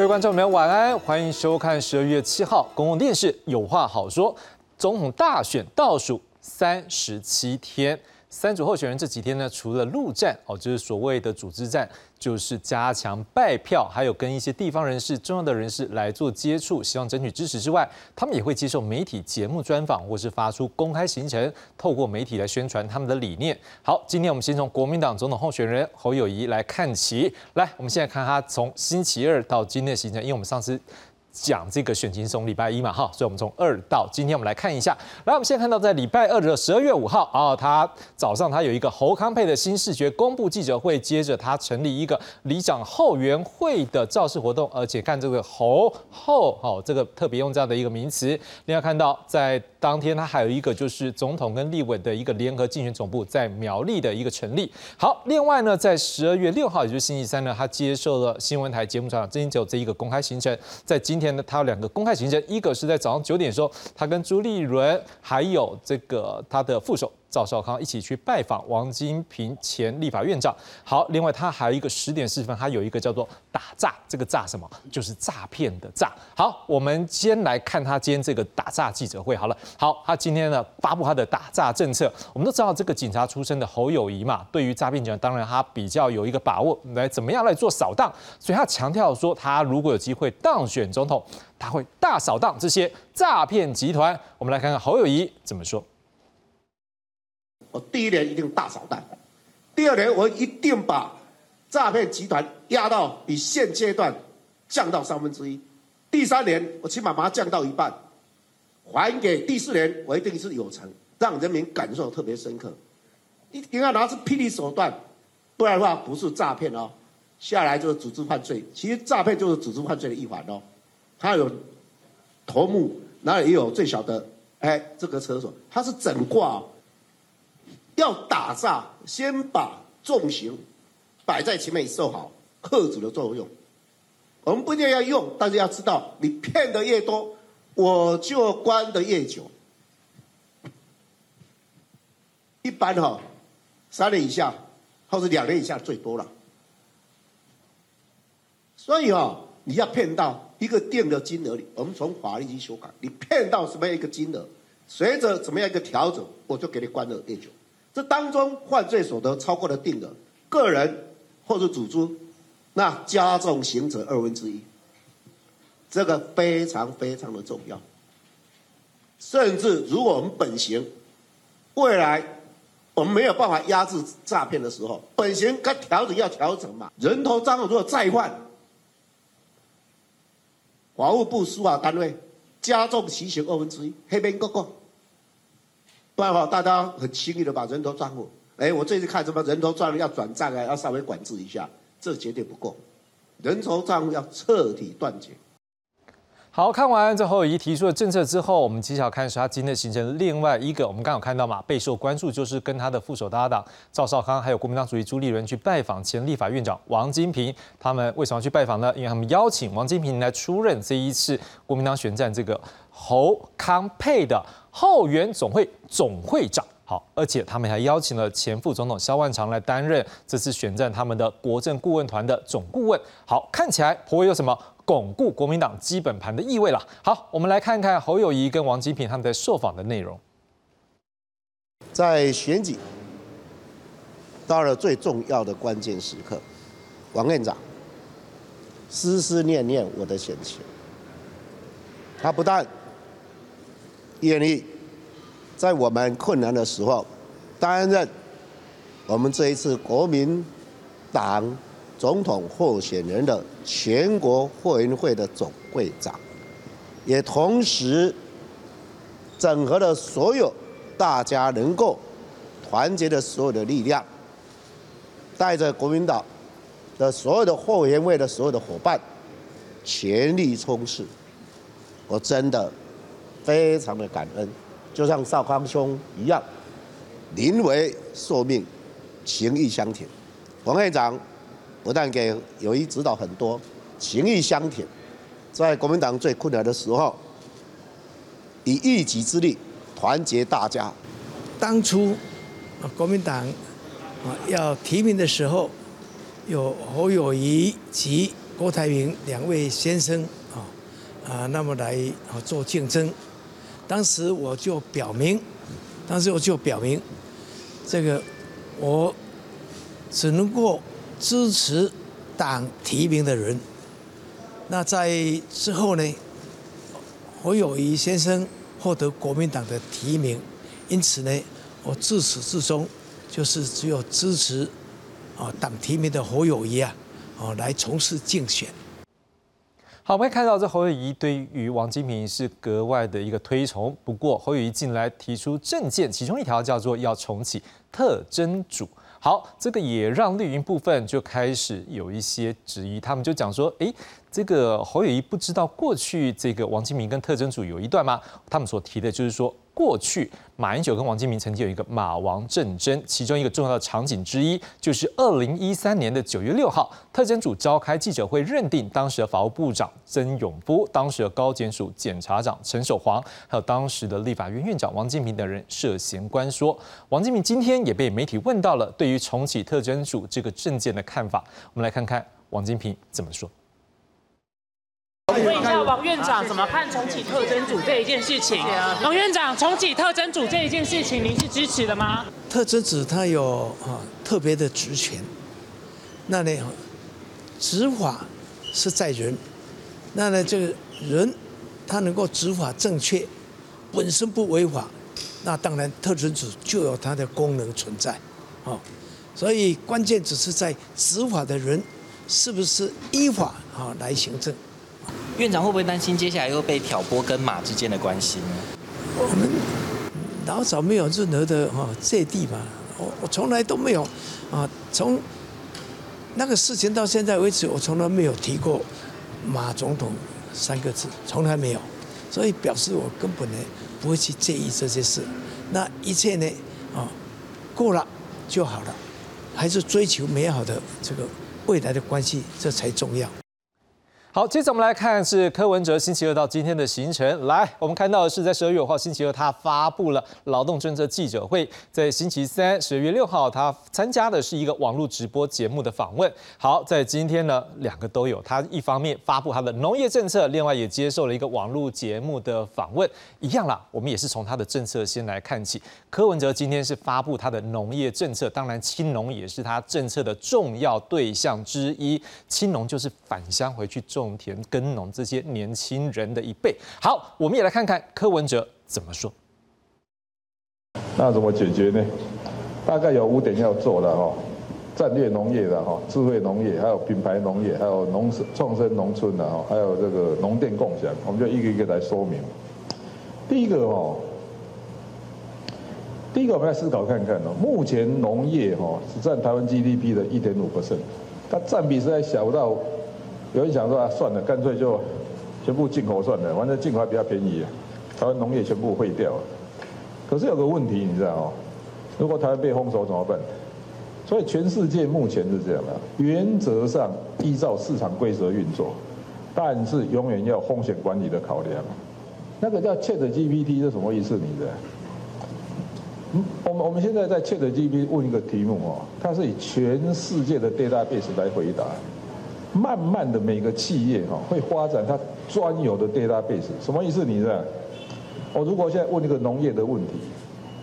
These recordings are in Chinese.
各位观众朋友，晚安，欢迎收看十二月七号公共电视《有话好说》。总统大选倒数三十七天，三组候选人这几天呢，除了陆战哦，就是所谓的组织战，就是加强拜票，还有跟一些地方人士、重要的人士来做接触，希望争取支持之外，他们也会接受媒体节目专访，或是发出公开行程，透过媒体来宣传他们的理念。好，今天我们先从国民党总统候选人侯友谊来看起。来，我们现在看他从星期二到今天的行程，因为我们上次。讲这个选情从礼拜一嘛，哈，所以我们从二到今天，我们来看一下。来，我们现在看到在礼拜二的十二月五号啊，他早上他有一个侯康佩的新视觉公布记者会，接着他成立一个里长后援会的造势活动，而且看这个侯后，哦，这个特别用这样的一个名词。另外看到在当天他还有一个就是总统跟立委的一个联合竞选总部在苗栗的一个成立。好，另外呢，在十二月六号，也就是星期三呢，他接受了新闻台节目专访，今天只有这一个公开行程，在今天呢，他有两个公开行程，一个是在早上九点的时候，他跟朱立伦还有这个他的副手赵少康一起去拜访王金平前立法院长。好，另外他还有一个十点四分，他有一个叫做打诈，这个诈什么？就是诈骗的诈。好，我们先来看他今天这个打诈记者会。好了，好，他今天呢发布他的打诈政策。我们都知道这个警察出身的侯友谊嘛，对于诈骗集团，当然他比较有一个把握，来怎么样来做扫荡。所以他强调说，他如果有机会当选总统。他会大扫荡这些诈骗集团。我们来看看侯友谊怎么说。我第一年一定大扫荡，第二年我一定把诈骗集团压到比现阶段降到三分之一，第三年我起码把它降到一半，还给第四年我一定是有成，让人民感受特别深刻。一定要拿出霹雳手段，不然的话不是诈骗哦，下来就是组织犯罪。其实诈骗就是组织犯罪的一环哦。它有头目，哪里也有最小的，哎，这个厕所，它是整挂，要打诈，先把重刑摆在前面受好，克制的作用。我们不一定要用，但是要知道，你骗的越多，我就关的越久。一般哈，三年以下，或者两年以下最多了。所以哈，你要骗到。一个定的金额里，我们从法律去修改，你骗到什么样一个金额，随着怎么样一个调整，我就给你关了越久。这当中犯罪所得超过了定额，个人或者组织，那加重刑责二分之一，这个非常非常的重要。甚至如果我们本刑未来我们没有办法压制诈骗的时候，本刑该调整要调整嘛，人头账户如果再犯。法务部司法单位加重其刑二分之一，黑边个个，不然的话，大家很轻易的把人头账户，哎，我这次看什么人头账户要转账啊，要稍微管制一下，这绝对不够，人头账户要彻底断绝。好看完这侯友谊提出的政策之后，我们揭晓看是他今天的行程。另外一个，我们刚好看到嘛，备受关注就是跟他的副手搭档赵少康，还有国民党主席朱立伦去拜访前立法院长王金平。他们为什么去拜访呢？因为他们邀请王金平来出任这一次国民党选战这个侯康佩的后援总会总会长。好，而且他们还邀请了前副总统萧万长来担任这次选战他们的国政顾问团的总顾问。好，看起来颇有什么？巩固国民党基本盘的意味了。好，我们来看看侯友谊跟王金平他们在受访的内容。在选举到了最重要的关键时刻，王院长思思念念我的选情，他不但愿意在我们困难的时候担任我们这一次国民党。总统候选人的全国会员会的总会长，也同时整合了所有大家能够团结的所有的力量，带着国民党的所有的后援会的所有的伙伴，全力冲刺。我真的非常的感恩，就像少康兄一样，临危受命，情义相挺。王会长。不但给友谊指导很多，情义相挺，在国民党最困难的时候，以一己之力团结大家。当初，国民党啊要提名的时候，有侯友谊及郭台铭两位先生啊啊，那么来啊做竞争。当时我就表明，当时我就表明，这个我只能够支持党提名的人。那在之后呢，侯友谊先生获得国民党的提名，因此呢，我自始至终就是只有支持啊党提名的侯友谊啊。哦，来从事竞选。好，我们看到这侯友谊对于王金平是格外的一个推崇。不过侯友谊近来提出政见，其中一条叫做要重启特征组。好，这个也让绿营部分就开始有一些质疑，他们就讲说，哎。这个侯友谊不知道过去这个王金明跟特征组有一段吗？他们所提的就是说，过去马英九跟王金明曾经有一个马王战争，其中一个重要的场景之一就是二零一三年的九月六号，特征组召开记者会，认定当时的法务部长曾永波、当时的高检署检察长陈守煌，还有当时的立法院院长王金平等人涉嫌关说。王金平今天也被媒体问到了对于重启特征组这个证件的看法，我们来看看王金平怎么说。问一下王院长怎么看重启特征组这一件事情？王院长，重启特征组这一件事情，您是支持的吗？特征组它有啊特别的职权，那呢，执法是在人，那呢这个人他能够执法正确，本身不违法，那当然特征组就有它的功能存在，哦，所以关键只是在执法的人是不是依法啊来行政。院长会不会担心接下来又被挑拨跟马之间的关系呢？我们老早没有任何的哈芥蒂嘛，我我从来都没有啊，从那个事情到现在为止，我从来没有提过马总统三个字，从来没有，所以表示我根本呢不会去介意这些事。那一切呢啊过了就好了，还是追求美好的这个未来的关系，这才重要。好，接着我们来看是柯文哲星期二到今天的行程。来，我们看到的是在十二月五号星期二，他发布了劳动政策记者会。在星期三十二月六号，他参加的是一个网络直播节目的访问。好，在今天呢，两个都有。他一方面发布他的农业政策，另外也接受了一个网络节目的访问。一样啦，我们也是从他的政策先来看起。柯文哲今天是发布他的农业政策，当然青农也是他政策的重要对象之一。青农就是返乡回去种。种田耕农这些年轻人的一辈，好，我们也来看看柯文哲怎么说。那怎么解决呢？大概有五点要做的哈，战略农业的哈，智慧农业，还有品牌农业，还有农创生农村的哈，还有这个农电共享，我们就一个一个来说明。第一个哈，第一个我们来思考看看哦，目前农业哈只占台湾 GDP 的一点五 percent，它占比实在小到。有人想说啊，算了，干脆就全部进口算了，反正进口还比较便宜，台湾农业全部废掉了。可是有个问题，你知道哦，如果台湾被封锁怎么办？所以全世界目前是这样的，原则上依照市场规则运作，但是永远要风险管理的考量。那个叫 Chat GPT 是什么意思？你知道？我们我们现在在 Chat GPT 问一个题目哦，它是以全世界的 database 来回答。慢慢的，每个企业哈会发展它专有的 database，什么意思？你知道？我如果现在问一个农业的问题，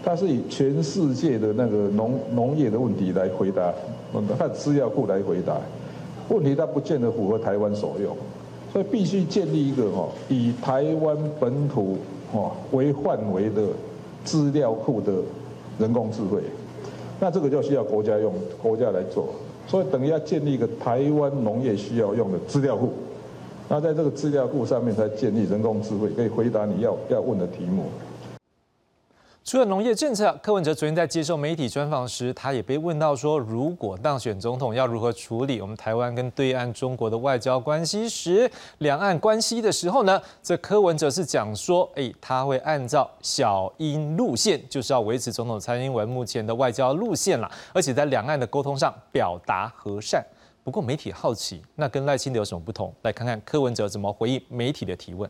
它是以全世界的那个农农业的问题来回答，它的资料库来回答，问题它不见得符合台湾所用，所以必须建立一个哈以台湾本土哈为范围的资料库的人工智慧，那这个就需要国家用国家来做。所以等于要建立一个台湾农业需要用的资料库，那在这个资料库上面才建立人工智慧，可以回答你要要问的题目。除了农业政策，柯文哲昨天在接受媒体专访时，他也被问到说，如果当选总统，要如何处理我们台湾跟对岸中国的外交关系时，两岸关系的时候呢？这柯文哲是讲说，哎，他会按照小英路线，就是要维持总统蔡英文目前的外交路线啦，而且在两岸的沟通上表达和善。不过媒体好奇，那跟赖清德有什么不同？来看看柯文哲怎么回应媒体的提问。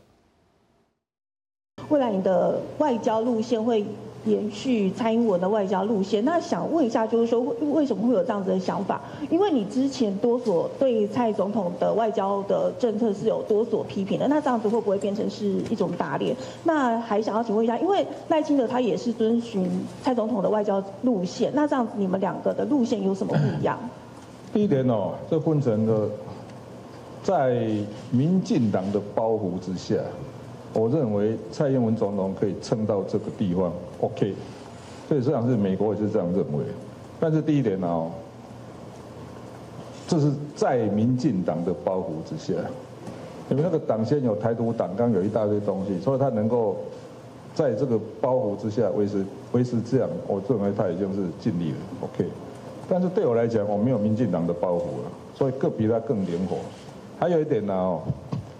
未来你的外交路线会？延续蔡英文的外交路线。那想问一下，就是说为什么会有这样子的想法？因为你之前多所对蔡总统的外交的政策是有多所批评的，那这样子会不会变成是一种打脸？那还想要请问一下，因为赖清德他也是遵循蔡总统的外交路线，那这样子你们两个的路线有什么不一样？第一点哦，这分成了在民进党的包袱之下，我认为蔡英文总统可以撑到这个地方，OK。所以实际上是美国也是这样认为。但是第一点呢哦，这是在民进党的包袱之下，因为那个党先有台独党纲有一大堆东西，所以他能够在这个包袱之下维持维持这样，我认为他已经是尽力了，OK。但是对我来讲，我没有民进党的包袱了，所以更比他更灵活。还有一点呢，哦，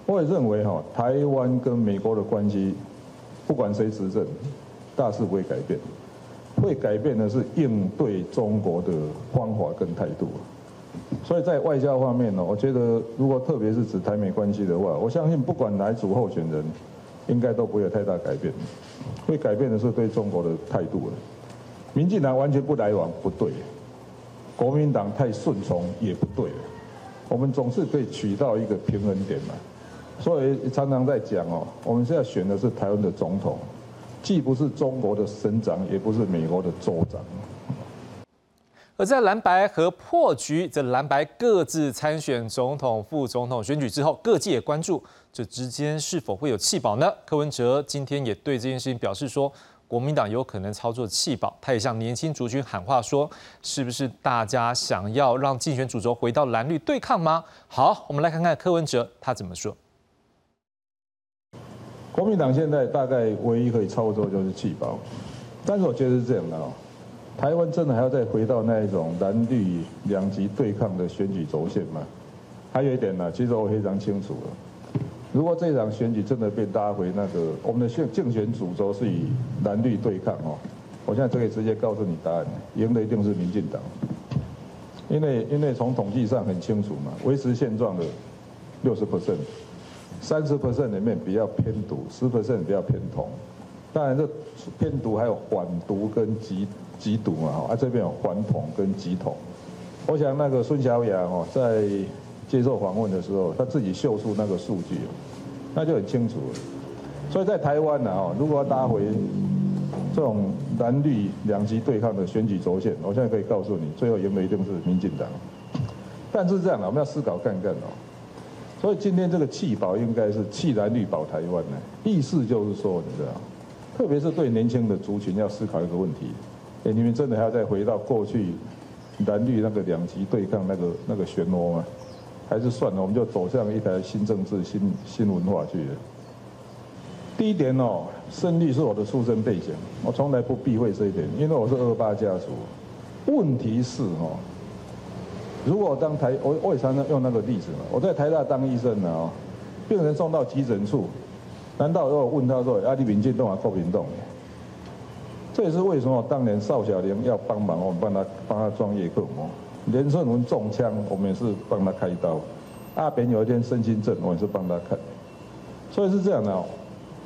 我也认为哈，台湾跟美国的关系，不管谁执政，大势不会改变。会改变的是应对中国的方法跟态度。所以在外交方面呢，我觉得如果特别是指台美关系的话，我相信不管哪组候选人，应该都不会有太大改变。会改变的是对中国的态度了。民进党完全不来往不对。国民党太顺从也不对，我们总是可以取到一个平衡点嘛。所以常常在讲哦，我们现在选的是台湾的总统，既不是中国的省长，也不是美国的州长。而在蓝白和破局，这蓝白各自参选总统、副总统选举之后，各界也关注这之间是否会有弃保呢？柯文哲今天也对这件事情表示说。国民党有可能操作弃保，他也向年轻族群喊话说：“是不是大家想要让竞选主轴回到蓝绿对抗吗？”好，我们来看看柯文哲他怎么说。国民党现在大概唯一可以操作就是弃保，但是我觉得是这样的哦，台湾真的还要再回到那一种蓝绿两极对抗的选举轴线吗？还有一点呢，其实我非常清楚了。如果这场选举真的被拉回那个，我们的竞竞选主轴是以蓝绿对抗哦，我现在就可以直接告诉你答案，赢的一定是民进党，因为因为从统计上很清楚嘛，维持现状的六十 percent，三十 percent 里面比较偏独，十 percent 比较偏同，当然这偏独还有缓独跟极极独嘛，啊这边有缓统跟极统，我想那个孙小雅哦在。接受访问的时候，他自己秀出那个数据，那就很清楚了。所以在台湾呢，哦，如果要搭回这种蓝绿两极对抗的选举轴线，我现在可以告诉你，最后赢的一定是民进党。但是这样啊，我们要思考看看哦。所以今天这个弃保应该是弃蓝绿保台湾呢，意思就是说，你知道，特别是对年轻的族群要思考一个问题：，哎，你们真的还要再回到过去蓝绿那个两极对抗那个那个漩涡吗？还是算了，我们就走向一台新政治、新新文化去了。第一点哦，胜利是我的出身背景，我从来不避讳这一点，因为我是二八家族。问题是哦，如果当台，我我也常常用那个例子嘛，我在台大当医生呢哦，病人送到急诊处，难道要问他说，阿里民进动啊，国民动？这也是为什么当年邵小玲要帮忙，我们帮他帮他装叶克膜。连胜文中枪，我们也是帮他开刀；阿扁有一天身心症，我也是帮他看。所以是这样的哦，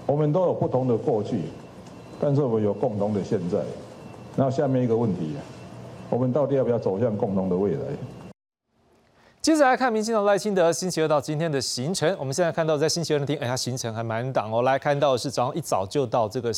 我们都有不同的过去，但是我们有共同的现在。然后下面一个问题，我们到底要不要走向共同的未来？接着来看民进党赖清德星期二到今天的行程。我们现在看到在星期二那天，哎，他行程还蛮档哦。来看到是早上一早就到这个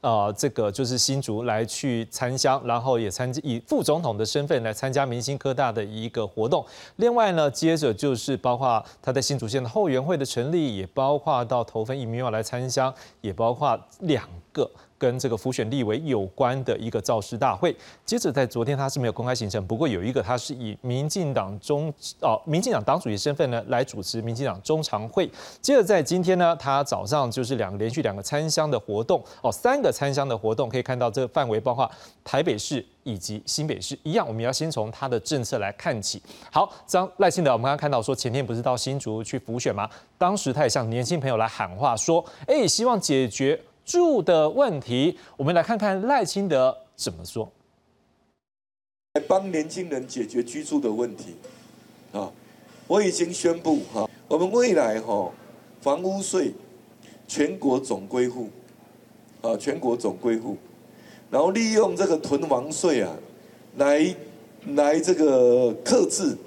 呃，这个就是新竹来去参香，然后也参以副总统的身份来参加明星科大的一个活动。另外呢，接着就是包括他在新竹县的后援会的成立，也包括到投分疫苗来参香，也包括两个。跟这个浮选立委有关的一个造势大会，接着在昨天他是没有公开行程，不过有一个他是以民进党中哦民进党党主席身份呢来主持民进党中常会，接着在今天呢，他早上就是两个连续两个参乡的活动哦，三个参乡的活动可以看到这个范围包括台北市以及新北市一样，我们要先从他的政策来看起。好，张赖清德，我们刚刚看到说前天不是到新竹去浮选吗？当时他也向年轻朋友来喊话说，哎，希望解决。住的问题，我们来看看赖清德怎么说。来帮年轻人解决居住的问题啊！我已经宣布哈，我们未来哈房屋税全国总归户啊，全国总归户然后利用这个囤房税啊，来来这个克制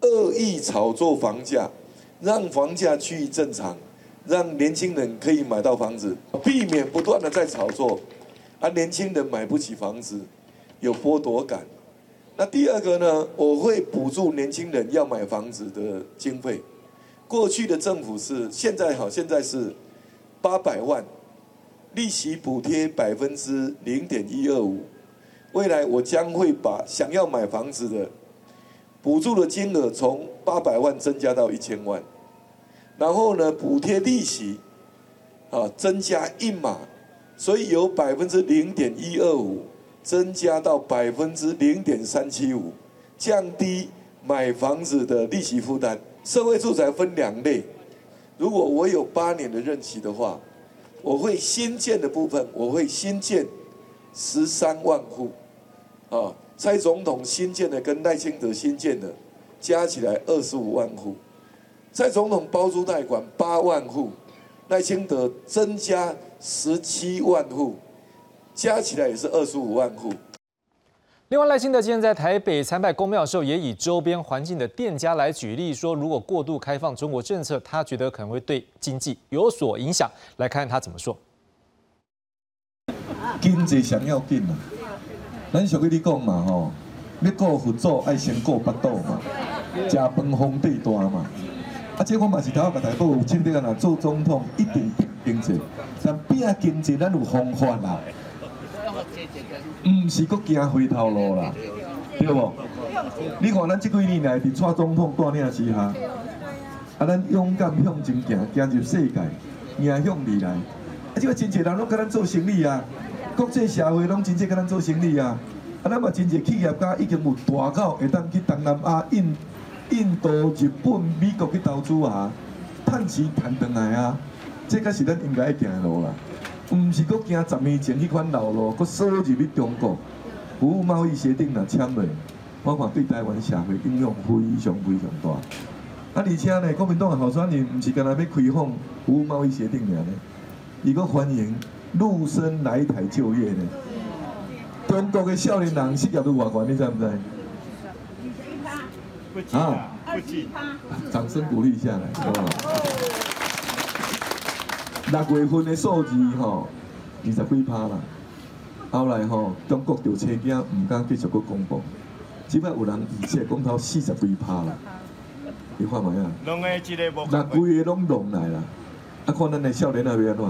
恶意炒作房价，让房价趋于正常，让年轻人可以买到房子，避免不断的在炒作，啊，年轻人买不起房子，有剥夺感。那第二个呢，我会补助年轻人要买房子的经费。过去的政府是，现在好，现在是八百万，利息补贴百分之零点一二五。未来我将会把想要买房子的补助的金额从八百万增加到一千万，然后呢，补贴利息啊增加一码，所以由百分之零点一二五。增加到百分之零点三七五，降低买房子的利息负担。社会住宅分两类，如果我有八年的任期的话，我会新建的部分，我会新建十三万户。啊，蔡总统新建的跟赖清德新建的加起来二十五万户，蔡总统包租贷款八万户，赖清德增加十七万户。加起来也是二十五万户。另外，赖清德今天在台北参拜公庙的时候，也以周边环境的店家来举例，说如果过度开放中国政策，他觉得可能会对经济有所影响。来看看他怎么说。经济想要紧啊，咱想跟你讲嘛吼，要过佛祖爱先过八道嘛，食饭皇帝大嘛。啊，即我嘛是头下个台北清德啊，做总统一定经济，但拼经济咱有方法啦。毋是搁行回头路啦，对无？你看咱即几年来伫蔡总统带领之下，啊，咱勇敢向前行，行入世界，迎向未来。啊，即个真侪人拢甲咱做生意啊，国际社会拢真侪甲咱做生意啊。啊，咱嘛真侪企业家已经有大口会当去东南亚、印、印度、日本、美国去投资啊，趁钱赚回来啊。这才是咱应该行的路啦。毋是搁行十年前迄款老路，搁锁入去中国，服务贸易协定若签落，我看对台湾社会影响非常非常大。啊，而且呢，国民党候选人毋是干那要开放服务贸易协定尔呢，伊搁欢迎陆生来台就业呢。中国的少年人失业率偌悬，你知毋知？啊，掌声鼓励一下来，好不好？六月份的数字吼，二十几趴啦。后来吼，中国就车惊，唔敢继续搁公布。即摆有人预测讲到四十几趴啦。你看卖啊？六月拢拢来啦。啊，看咱的少年那边怎？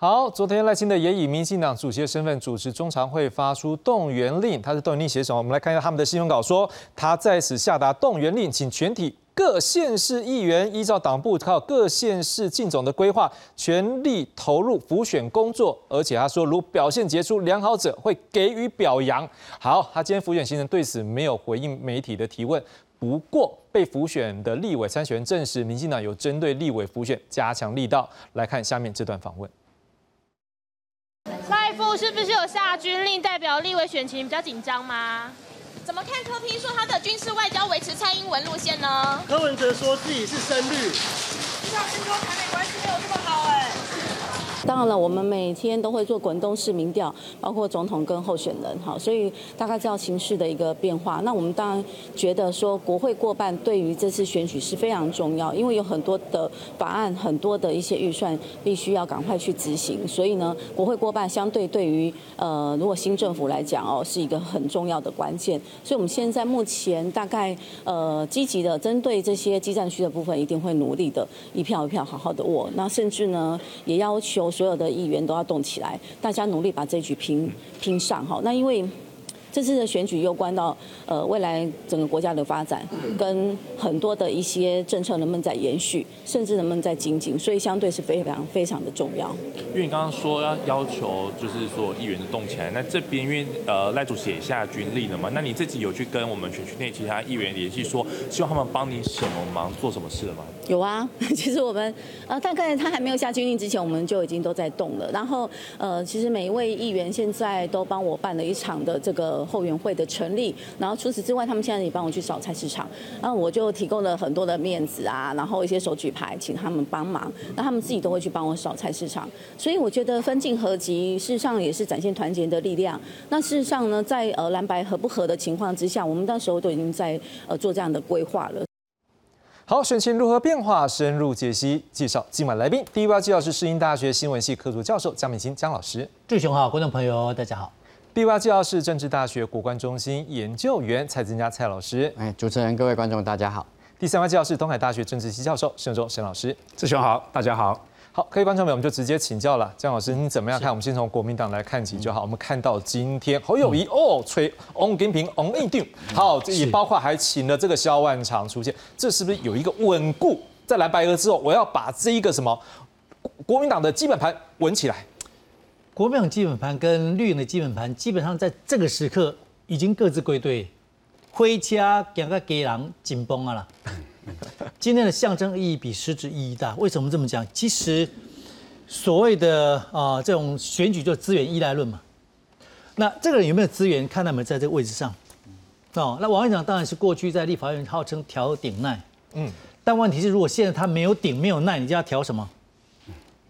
好，昨天赖清德也以民进党主席的身份主持中常会，发出动员令。他是动员令写什么？我们来看一下他们的新闻稿，说他在此下达动员令，请全体。各县市议员依照党部靠各县市进总的规划，全力投入辅选工作。而且他说，如表现杰出、良好者会给予表扬。好，他今天辅选行程对此没有回应媒体的提问。不过，被辅选的立委参选人证实，民进党有针对立委辅选加强力道。来看下面这段访问。赖副是不是有下军令，代表立委选情比较紧张吗？怎么看柯批说他的军事外交维持蔡英文路线呢？柯文哲说自己是深绿，至少跟台美关系没有这么好哎。当然了，我们每天都会做滚动式民调，包括总统跟候选人，哈，所以大概知道形势的一个变化。那我们当然觉得说，国会过半对于这次选举是非常重要，因为有很多的法案，很多的一些预算必须要赶快去执行。所以呢，国会过半相对对于呃，如果新政府来讲哦，是一个很重要的关键。所以我们现在目前大概呃，积极的针对这些基站区的部分，一定会努力的一票一票好好的握。那甚至呢，也要求。所有的议员都要动起来，大家努力把这局拼拼上哈。那因为这次的选举又关到呃未来整个国家的发展，跟很多的一些政策能不能再延续，甚至能不能再精进，所以相对是非常非常的重要。因为你刚刚说要要求就是说议员动起来，那这边因为呃赖主写下军令了嘛，那你自己有去跟我们选区内其他议员联系，说希望他们帮你什么忙，做什么事了吗？有啊，其实我们呃大概他还没有下军令之前，我们就已经都在动了。然后呃，其实每一位议员现在都帮我办了一场的这个后援会的成立。然后除此之外，他们现在也帮我去扫菜市场，然后我就提供了很多的面子啊，然后一些手举牌，请他们帮忙。那他们自己都会去帮我扫菜市场。所以我觉得分进合集，事实上也是展现团结的力量。那事实上呢，在呃蓝白合不合的情况之下，我们那时候都已经在呃做这样的规划了。好，选情如何变化？深入解析，介绍今晚来宾。第一位介绍是世英大学新闻系客座教授江美清江老师。志雄好，观众朋友大家好。第八位介绍是政治大学国关中心研究员蔡增加蔡老师。哎，主持人各位观众大家好。第三位介绍是东海大学政治系教授沈忠沈老师。志雄好，大家好。好，可以观众朋友，我们就直接请教了，江老师，你怎么样看？我们先从国民党来看起就好。我们看到今天侯友谊哦，吹翁金平翁一定好，这也包括还请了这个萧万长出现，这是不是有一个稳固？在蓝白合之后，我要把这一个什么国民党的基本盘稳起来。国民党基本盘跟绿营的基本盘，基本上在这个时刻已经各自归队，灰家两个给狼紧绷啊了。今天的象征意义比实质意义大，为什么这么讲？其实所谓的啊这种选举就资源依赖论嘛。那这个人有没有资源，看他们在这个位置上。哦，那王院长当然是过去在立法院号称调顶耐，嗯，但问题是如果现在他没有顶没有耐，你就要调什么？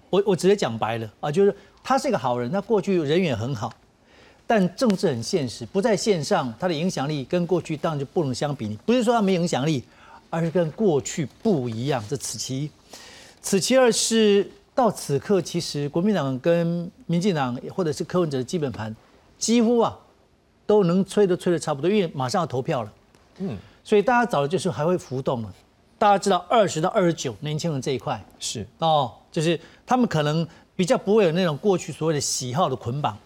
我我直接讲白了啊，就是他是一个好人，他过去人缘很好，但政治很现实，不在线上，他的影响力跟过去当然就不能相比。你不是说他没影响力。而是跟过去不一样，这此其一。此其二是到此刻，其实国民党跟民进党或者是柯文哲的基本盘，几乎啊都能吹都吹的差不多，因为马上要投票了。嗯，所以大家找的就是还会浮动了。大家知道二十到二十九年轻人这一块是哦，就是他们可能比较不会有那种过去所谓的喜好的捆绑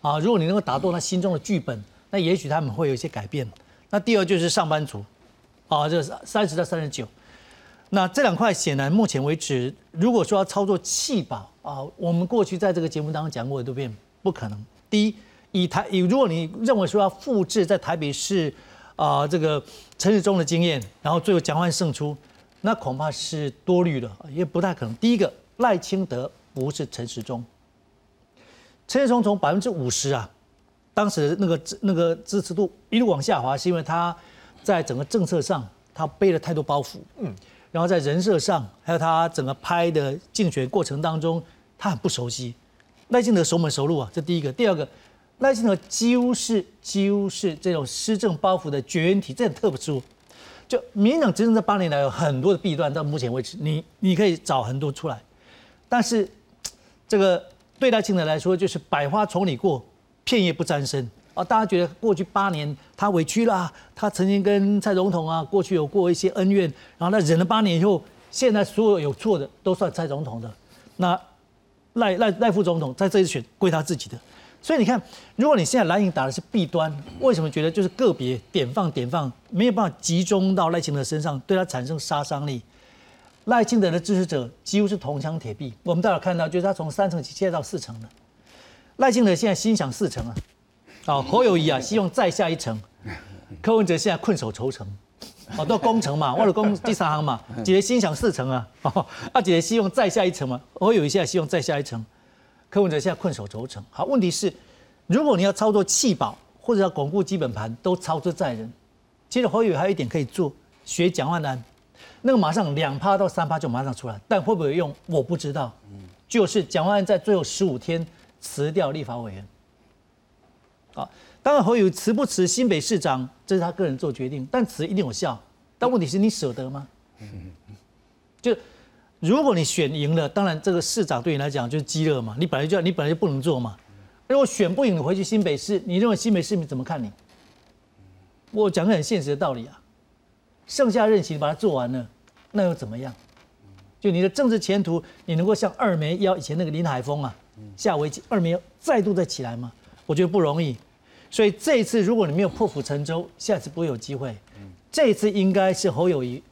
啊。如果你能够打动他心中的剧本，那也许他们会有一些改变。那第二就是上班族。啊，这是三十到三十九，那这两块显然目前为止，如果说要操作弃保啊，我们过去在这个节目当中讲过的都变不可能。第一，以台以如果你认为说要复制在台北市啊这个陈世忠的经验，然后最后蒋万胜出，那恐怕是多虑了，也不太可能。第一个，赖清德不是陈时中，陈时中从百分之五十啊，当时那个那个支持度一路往下滑，是因为他。在整个政策上，他背了太多包袱，嗯，然后在人设上，还有他整个拍的竞选过程当中，他很不熟悉。赖清德熟门熟路啊，这第一个。第二个，赖清德几乎是几乎是这种施政包袱的绝缘体，这很特殊。就民进党执政这八年来，有很多的弊端，到目前为止，你你可以找很多出来，但是这个对赖清德来说，就是百花丛里过，片叶不沾身。大家觉得过去八年他委屈了，他曾经跟蔡总统啊过去有过一些恩怨，然后他忍了八年以后，现在所有有错的都算蔡总统的，那赖赖赖副总统在这一选归他自己的，所以你看，如果你现在蓝营打的是弊端，为什么觉得就是个别点放点放没有办法集中到赖清德身上，对他产生杀伤力？赖清德的支持者几乎是铜墙铁壁，我们待会看到就是他从三成起现在到四成了，赖清德现在心想事成啊。哦，侯友谊啊，希望再下一层。柯文哲现在困守愁城，哦，都工程嘛，或者攻第三行嘛，姐姐心想事成啊。哦，二姐姐希望再下一层嘛，侯友谊现在希望再下一层。柯文哲现在困守愁城。好，问题是，如果你要操作弃保或者要巩固基本盘，都操之在人。其实侯友谊还有一点可以做，学蒋万安，那个马上两趴到三趴就马上出来，但会不会用我不知道。就是蒋万安在最后十五天辞掉立法委员。啊，当然侯友辞不辞新北市长，这是他个人做决定，但辞一定有效。但问题是你舍得吗？就如果你选赢了，当然这个市长对你来讲就是饥饿嘛，你本来就你本来就不能做嘛。如果选不赢，你回去新北市，你认为新北市民怎么看你？我讲个很现实的道理啊，剩下任期你把它做完了，那又怎么样？就你的政治前途，你能够像二梅要以前那个林海峰啊，下围棋二梅再度再起来吗？我觉得不容易，所以这一次如果你没有破釜沉舟，下次不会有机会。这一次应该是侯友谊，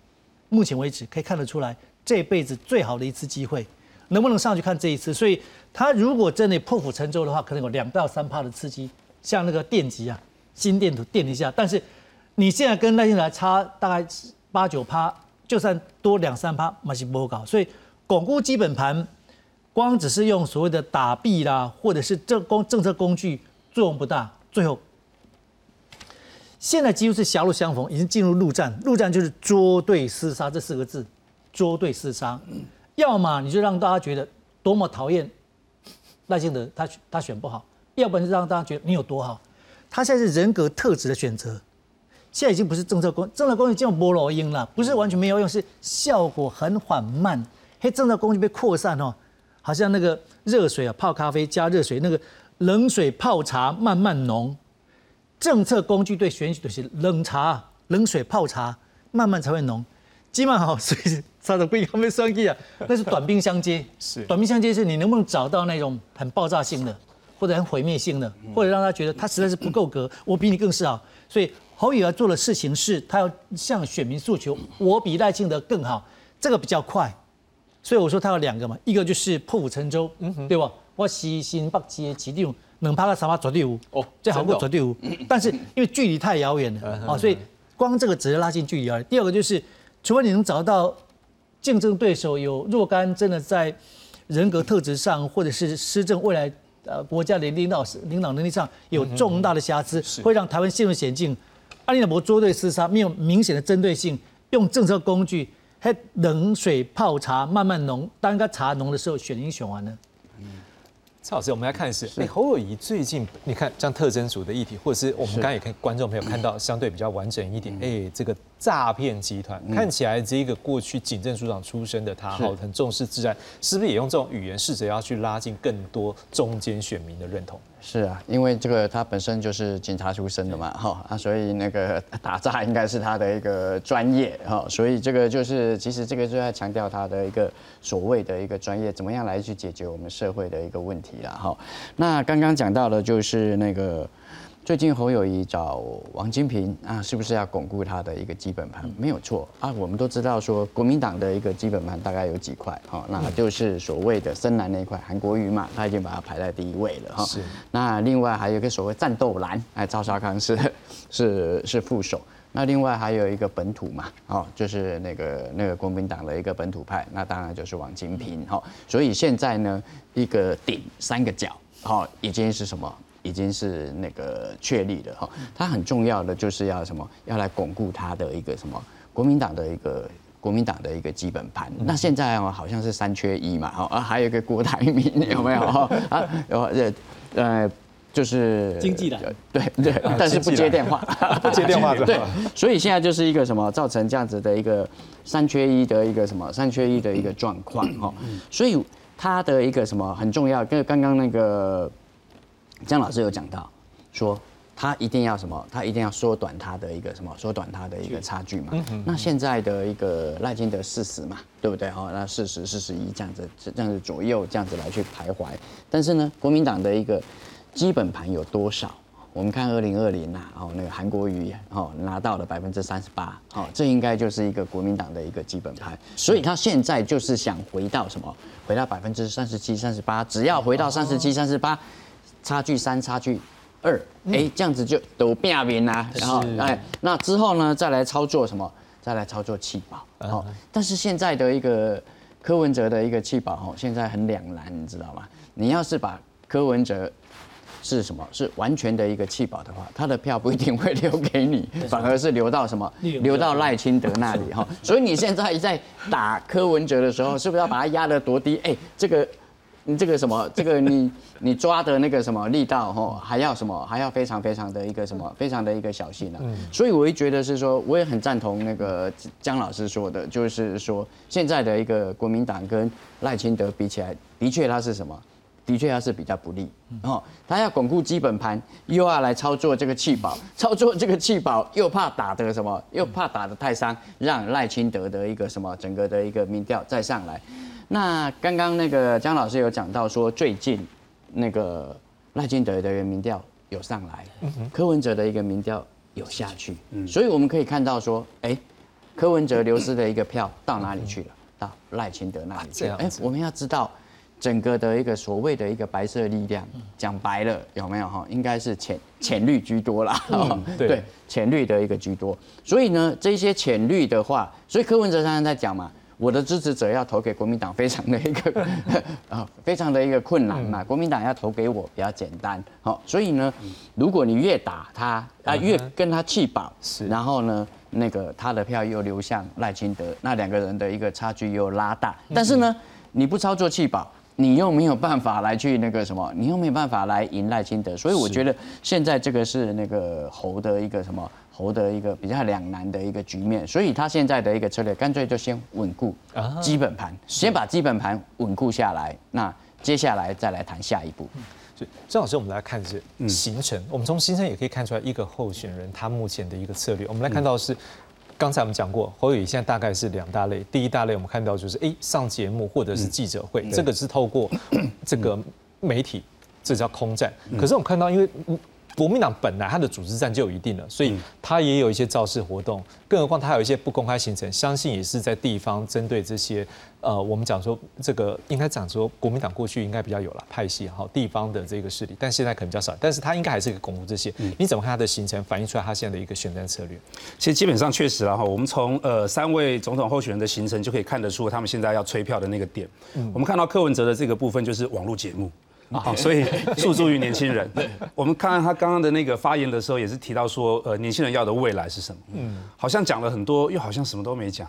目前为止可以看得出来这辈子最好的一次机会，能不能上去看这一次？所以他如果真的破釜沉舟的话，可能有两到三趴的刺激，像那个电极啊，心电图电一下。但是你现在跟赖清德差大概八九趴，就算多两三趴，马是不搞。所以巩固基本盘，光只是用所谓的打币啦，或者是政工政策工具作用不大。最后，现在几乎是狭路相逢，已经进入陆战。陆战就是捉对厮杀这四个字，捉对厮杀。要么你就让大家觉得多么讨厌赖清德，他他选不好；要不然就让大家觉得你有多好。他现在是人格特质的选择，现在已经不是政策工政策工具叫菠萝音了，不是完全没有用，是效果很缓慢。嘿，政策工具被扩散哦，好像那个热水啊，泡咖啡加热水，那个冷水泡茶慢慢浓。政策工具对选举的是冷茶、冷水泡茶，慢慢才会浓。基本好，所以差点不应该被算计啊。那是短兵相接，是短兵相接是你能不能找到那种很爆炸性的，或者很毁灭性的，或者让他觉得他实在是不够格，我比你更是好。所以侯友要做的事情是，他要向选民诉求，我比赖清德更好，这个比较快。所以我说他有两个嘛，一个就是破釜沉舟，对吧？我西新北市的市长，能拍个三八绝对有哦，最好过绝对有。但是因为距离太遥远了啊，所以光这个只是拉近距离而已。第二个就是。除非你能找到竞争对手有若干真的在人格特质上，或者是施政未来呃国家的领导领导能力上有重大的瑕疵，会让台湾陷入险境。阿里纳伯捉对厮杀，没有明显的针对性，用政策工具，还冷水泡茶慢慢浓，当个茶浓的时候选英雄完呢？蔡老师，我们来看的是，哎，侯友谊最近你看像特征组的议题，或者是我们刚刚也看观众朋友看到相对比较完整一点，哎，这个诈骗集团看起来这一个过去警政署长出身的他，好，很重视治安，是不是也用这种语言试着要去拉近更多中间选民的认同？是啊，因为这个他本身就是警察出身的嘛，哈啊，所以那个 打诈应该是他的一个专业，哈，所以这个就是其实这个就在强调他的一个所谓的一个专业，怎么样来去解决我们社会的一个问题了，哈。那刚刚讲到的就是那个。最近侯友谊找王金平啊，是不是要巩固他的一个基本盘？没有错啊，我们都知道说国民党的一个基本盘大概有几块，哈，那就是所谓的深蓝那一块，韩国瑜嘛，他已经把它排在第一位了，哈。是。那另外还有一个所谓战斗蓝，哎，赵少康是 是是副手。那另外还有一个本土嘛，哦，就是那个那个国民党的一个本土派，那当然就是王金平，哈。所以现在呢，一个顶三个角，哈，已经是什么？已经是那个确立了哈，它很重要的就是要什么？要来巩固它的一个什么？国民党的一个国民党的一个基本盘。那现在哦，好像是三缺一嘛，哈啊，还有一个郭台铭有没有哈啊？有呃呃，就是经济的对对，但是不接电话，不接电话 对，所以现在就是一个什么造成这样子的一个三缺一的一个什么三缺一的一个状况哈。所以它的一个什么很重要，跟刚刚那个。江老师有讲到，说他一定要什么？他一定要缩短他的一个什么？缩短他的一个差距嘛。那现在的一个赖金德四十嘛，对不对？哈，那四十、四十一这样子，这样子左右这样子来去徘徊。但是呢，国民党的一个基本盘有多少？我们看二零二零呐，哦，那个韩国瑜哦拿到了百分之三十八，哦，这应该就是一个国民党的一个基本盘。所以他现在就是想回到什么？回到百分之三十七、三十八，只要回到三十七、三十八。差距三，差距二，哎，这样子就都变平啦。然后，哎，那之后呢，再来操作什么？再来操作气保。哦，但是现在的一个柯文哲的一个气保，哦，现在很两难，你知道吗？你要是把柯文哲是什么？是完全的一个气保的话，他的票不一定会留给你，反而是留到什么？留到赖清德那里哈。所以你现在在打柯文哲的时候，是不是要把他压得多低？哎，这个。你这个什么？这个你 你抓的那个什么力道吼，还要什么？还要非常非常的一个什么？非常的一个小心啊。所以我会觉得是说，我也很赞同那个江老师说的，就是说现在的一个国民党跟赖清德比起来，的确他是什么？的确他是比较不利。哦，他要巩固基本盘，又要来操作这个气保，操作这个气保又怕打得什么？又怕打得太伤，让赖清德的一个什么整个的一个民调再上来。那刚刚那个江老师有讲到说，最近那个赖清德的一个民调有上来，柯文哲的一个民调有下去，所以我们可以看到说，哎，柯文哲流失的一个票到哪里去了？到赖清德那里去。哎，我们要知道，整个的一个所谓的一个白色力量，讲白了有没有哈？应该是浅浅绿居多啦，嗯对浅绿的一个居多。所以呢，这些浅绿的话，所以柯文哲常常在讲嘛，我的支持者要投给国民党，非常的一个 啊，非常的一个困难嘛。国民党要投给我比较简单，好，所以呢，如果你越打他啊，越跟他气饱，然后呢，那个他的票又流向赖清德，那两个人的一个差距又拉大。但是呢，你不操作气保，你又没有办法来去那个什么，你又没有办法来赢赖清德。所以我觉得现在这个是那个侯的一个什么侯的一个比较两难的一个局面。所以他现在的一个策略，干脆就先稳固基本盘，先把基本盘稳固下来，那接下来再来谈下一步。所以郑老师，我们来看是行程。我们从行程也可以看出来一个候选人他目前的一个策略。我们来看到是，刚才我们讲过，侯友宜现在大概是两大类。第一大类我们看到就是，哎，上节目或者是记者会，这个是透过这个媒体，这叫空战。可是我们看到，因为国民党本来它的组织战就有一定了，所以它也有一些造势活动，更何况它有一些不公开行程，相信也是在地方针对这些，呃，我们讲说这个应该讲说国民党过去应该比较有了派系好地方的这个势力，但现在可能比较少，但是它应该还是一个巩固这些。你怎么看它的行程反映出来它现在的一个选战策略？其实基本上确实了哈，我们从呃三位总统候选人的行程就可以看得出他们现在要催票的那个点。我们看到柯文哲的这个部分就是网络节目。好，所以诉诸于年轻人。我们看看他刚刚的那个发言的时候，也是提到说，呃，年轻人要的未来是什么？嗯，好像讲了很多，又好像什么都没讲。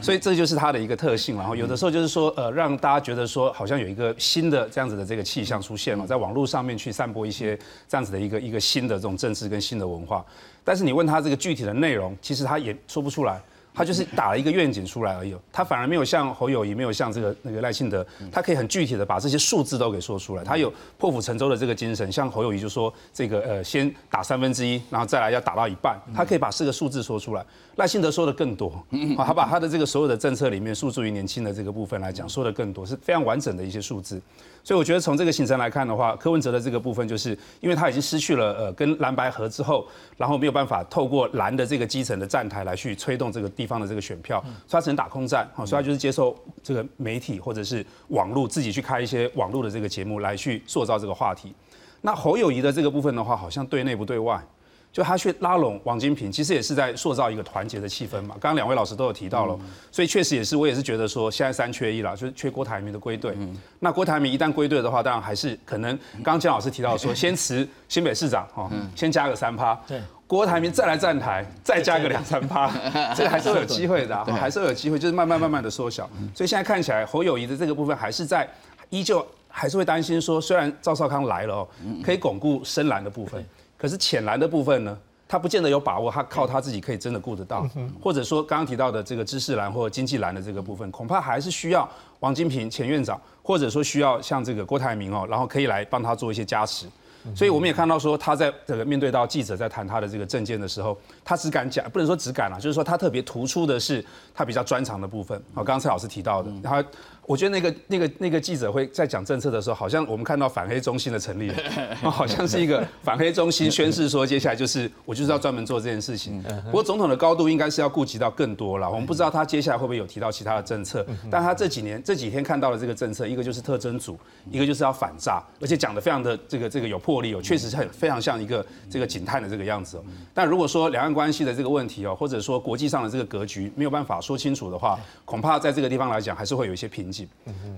所以这就是他的一个特性。然后有的时候就是说，呃，让大家觉得说，好像有一个新的这样子的这个气象出现了，在网络上面去散播一些这样子的一个一个新的这种政治跟新的文化。但是你问他这个具体的内容，其实他也说不出来。他就是打了一个愿景出来而已，他反而没有像侯友谊，没有像这个那个赖清德，他可以很具体的把这些数字都给说出来。他有破釜沉舟的这个精神，像侯友谊就说这个呃先打三分之一，然后再来要打到一半，他可以把四个数字说出来。赖清德说的更多，啊，他把他的这个所有的政策里面诉诸于年轻的这个部分来讲，说的更多，是非常完整的一些数字。所以我觉得从这个行程来看的话，柯文哲的这个部分，就是因为他已经失去了呃跟蓝白合之后，然后没有办法透过蓝的这个基层的站台来去推动这个地方的这个选票，所以他只能打空战，好，所以他就是接受这个媒体或者是网络自己去开一些网络的这个节目来去塑造这个话题。那侯友谊的这个部分的话，好像对内不对外。就他去拉拢王金平，其实也是在塑造一个团结的气氛嘛。刚刚两位老师都有提到了，所以确实也是，我也是觉得说，现在三缺一了，就是缺郭台铭的归队。那郭台铭一旦归队的话，当然还是可能，刚刚姜老师提到说，先辞新北市长，哈，先加个三趴。对，郭台铭再来站台，再加个两三趴，这个还是会有机会的，还是会有机会，就是慢慢慢慢的缩小。所以现在看起来，侯友谊的这个部分还是在，依旧还是会担心说，虽然赵少康来了哦，可以巩固深蓝的部分。可是浅蓝的部分呢，他不见得有把握，他靠他自己可以真的顾得到，或者说刚刚提到的这个知识蓝或经济蓝的这个部分，恐怕还是需要王金平前院长，或者说需要像这个郭台铭哦，然后可以来帮他做一些加持。所以我们也看到说，他在这个面对到记者在谈他的这个证件的时候，他只敢讲，不能说只敢啊，就是说他特别突出的是他比较专长的部分。好，刚刚蔡老师提到的，他。我觉得那个那个那个记者会在讲政策的时候，好像我们看到反黑中心的成立，好像是一个 反黑中心宣誓说，接下来就是我就是要专门做这件事情。不过总统的高度应该是要顾及到更多了。我们不知道他接下来会不会有提到其他的政策，但他这几年这几天看到的这个政策，一个就是特征组，一个就是要反诈，而且讲的非常的这个这个有魄力哦，确实是很非常像一个这个警探的这个样子哦。但如果说两岸关系的这个问题哦，或者说国际上的这个格局没有办法说清楚的话，恐怕在这个地方来讲还是会有一些瓶颈。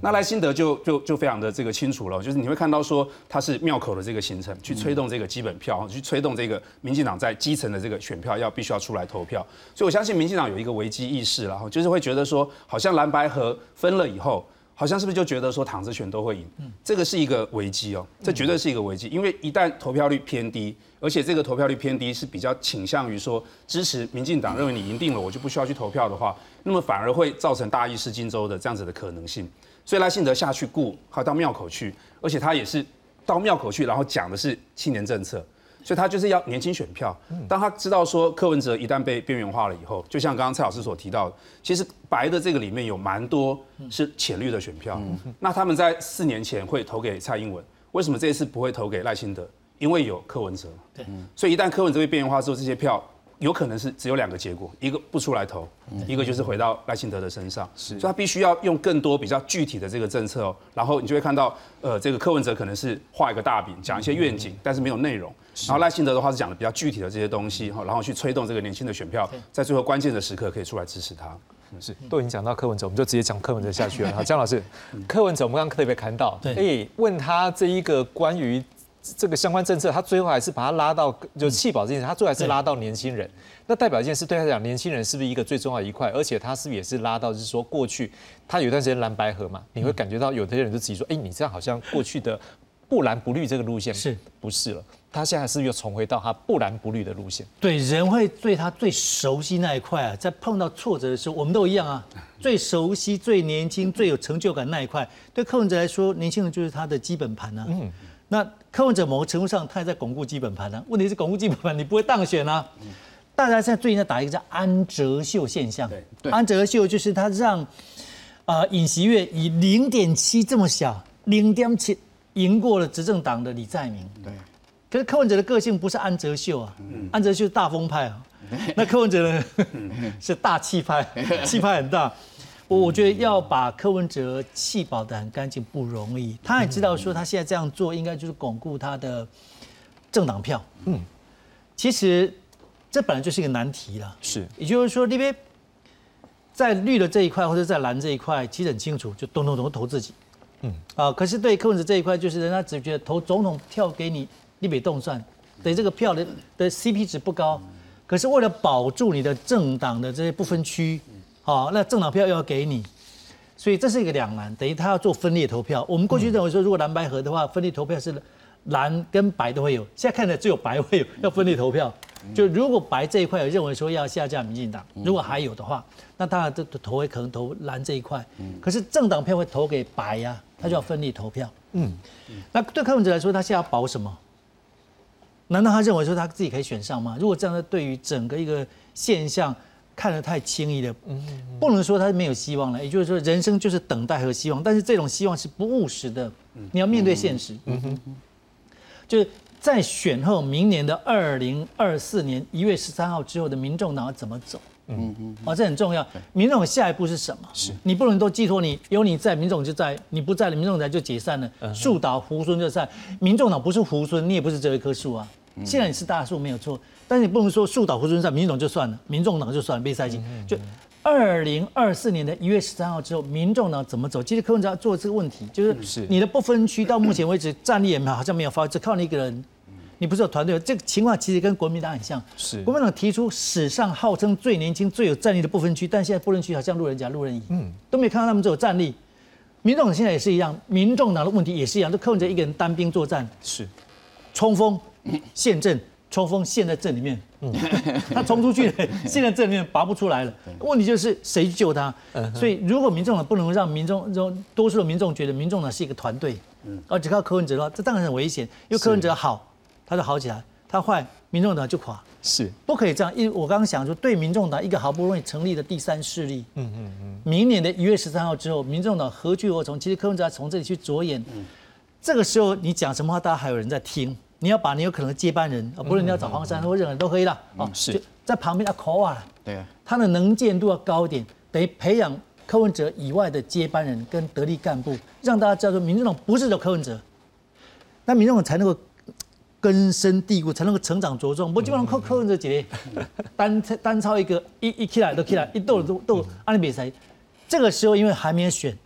那赖辛德就就就非常的这个清楚了，就是你会看到说他是庙口的这个行程，去推动这个基本票，去推动这个民进党在基层的这个选票要必须要出来投票。所以我相信民进党有一个危机意识，然后就是会觉得说，好像蓝白河分了以后，好像是不是就觉得说躺着选都会赢？这个是一个危机哦，这绝对是一个危机，因为一旦投票率偏低。而且这个投票率偏低，是比较倾向于说支持民进党，认为你赢定了，我就不需要去投票的话，那么反而会造成大意失荆州的这样子的可能性。所以赖幸德下去顾，还到庙口去，而且他也是到庙口去，然后讲的是青年政策，所以他就是要年轻选票。当他知道说柯文哲一旦被边缘化了以后，就像刚刚蔡老师所提到，其实白的这个里面有蛮多是浅绿的选票，那他们在四年前会投给蔡英文，为什么这一次不会投给赖清德？因为有柯文哲，对，所以一旦柯文哲被边缘化之后，这些票有可能是只有两个结果，一个不出来投，一个就是回到赖清德的身上。是。所以他必须要用更多比较具体的这个政策哦，然后你就会看到，呃，这个柯文哲可能是画一个大饼，讲一些愿景，但是没有内容。然后赖清德的话是讲的比较具体的这些东西哈，然后去推动这个年轻的选票，在最后关键的时刻可以出来支持他。是，都已经讲到柯文哲，我们就直接讲柯文哲下去了。好，江老师，柯文哲，我们刚刚特别看到，对哎，问他这一个关于这个相关政策，他最后还是把他拉到就弃保这件事，他最后还是拉到年轻人。那代表一件事，对他来讲，年轻人是不是一个最重要的一块？而且他是不是也是拉到，就是说过去他有一段时间蓝白河嘛，你会感觉到有的人就自己说，哎，你这样好像过去的不蓝不绿这个路线是不是了？他现在是又重回到他不蓝不绿的路线？对，人会对他最熟悉那一块啊，在碰到挫折的时候，我们都一样啊。最熟悉、最年轻、最有成就感那一块，对柯文哲来说，年轻人就是他的基本盘啊。嗯，那柯文哲某个程度上，他也在巩固基本盘啊。问题是巩固基本盘，你不会当选啊。大家现在最近在打一个叫安哲秀现象。对安哲秀就是他让呃尹锡悦以零点七这么小，零点七赢过了执政党的李在明。对。可是柯文哲的个性不是安哲秀啊，安哲秀是大风派啊，那柯文哲呢是大气派，气派很大。我我觉得要把柯文哲气保得很干净不容易，他也知道说他现在这样做应该就是巩固他的政党票。嗯，其实这本来就是一个难题了。是，也就是说，那边在绿的这一块或者在蓝这一块，其实很清楚，就咚咚咚投自己。嗯啊，可是对柯文哲这一块，就是人家只觉得投总统票给你。立北动算，等于这个票的的 CP 值不高，可是为了保住你的政党的这些不分区，好，那政党票又要给你，所以这是一个两难，等于他要做分裂投票。我们过去认为说，如果蓝白合的话，分裂投票是蓝跟白都会有，现在看来只有白会有要分裂投票。就如果白这一块有认为说要下架民进党，如果还有的话，那当然这投会可能投蓝这一块，可是政党票会投给白呀，他就要分裂投票。嗯，那对柯文哲来说，他现在要保什么？难道他认为说他自己可以选上吗？如果这样的对于整个一个现象看得太轻易的，不能说他没有希望了。也就是说，人生就是等待和希望，但是这种希望是不务实的。你要面对现实。就是在选后明年的二零二四年一月十三号之后的民众党怎么走？嗯嗯，哦，这很重要。民众下一步是什么？是你不能都寄托你有你在，民众就在；你不在了，民众党就解散了。树倒猢狲就散。民众党不是猢狲，你也不是这一棵树啊。现在你是大树没有错，但是你不能说树倒猢狲散，民众就算了，民众党就算了，被塞进。就二零二四年的一月十三号之后，民众党怎么走？其实柯文哲做这个问题，就是你的不分区到目前为止战力也好像没有发，只靠你一个人。你不是有团队？这个情况其实跟国民党很像。是国民党提出史上号称最年轻、最有战力的不分区，但现在不分区好像路人甲、路人乙，嗯，都没看到他们这有战力。民众党现在也是一样，民众党的问题也是一样，都柯文哲一个人单兵作战，是冲锋陷阵，冲锋陷在阵里面，嗯，他冲出去 陷在阵里面拔不出来了。问题就是谁救他？所以如果民众党不能让民众、多数的民众觉得民众党是一个团队，嗯，而只靠柯文哲的话，这当然很危险，因为柯文哲好。他就好起来，他坏，民众党就垮，是不可以这样。因为我刚刚想说，对民众党一个好不容易成立的第三势力，嗯嗯嗯，明年的一月十三号之后，民众党何去何从？其实柯文哲从这里去着眼，这个时候你讲什么话，大家还有人在听。你要把你有可能的接班人，啊，不论你要找黄珊或任何人都可以了，啊，是在旁边要口啊，对啊，他的能见度要高一点，等于培养柯文哲以外的接班人跟得力干部，让大家知道说，民众党不是的柯文哲，那民众党才能够。根深蒂固才能够成长茁壮，不基本上靠柯文哲姐单单操一个一一起来都起来，一斗都斗阿里比赛。这个时候因为还没有选，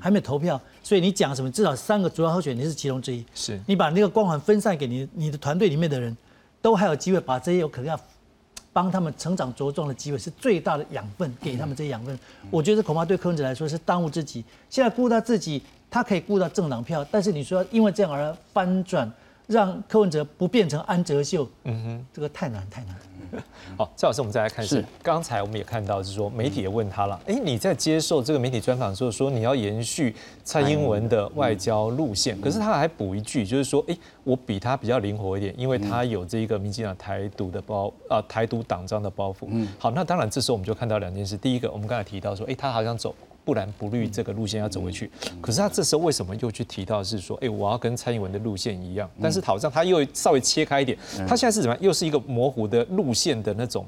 还没有投票，所以你讲什么至少三个主要候选人是其中之一。是你把那个光环分散给你你的团队里面的人，都还有机会把这些有可能要帮他们成长茁壮的机会是最大的养分，给他们这些养分。我觉得恐怕对柯文哲来说是当务之急。现在顾到自己，他可以顾到政党票，但是你说因为这样而翻转。让柯文哲不变成安哲秀，嗯哼，这个太难太难。好，赵老师，我们再来看是，刚才我们也看到，是说媒体也问他了，哎，你在接受这个媒体专访的时候说你要延续蔡英文的外交路线，可是他还补一句，就是说，哎，我比他比较灵活一点，因为他有这一个民进党台独的包啊台独党章的包袱。嗯，好，那当然这时候我们就看到两件事，第一个，我们刚才提到说，哎，他好像走不蓝不绿这个路线要走回去。可是他这时候为什么又去提到是说，哎，我要跟蔡英文的路线一样？但是好像他又稍微切开一点，他现在是怎么样？又是一个模糊的路线的那种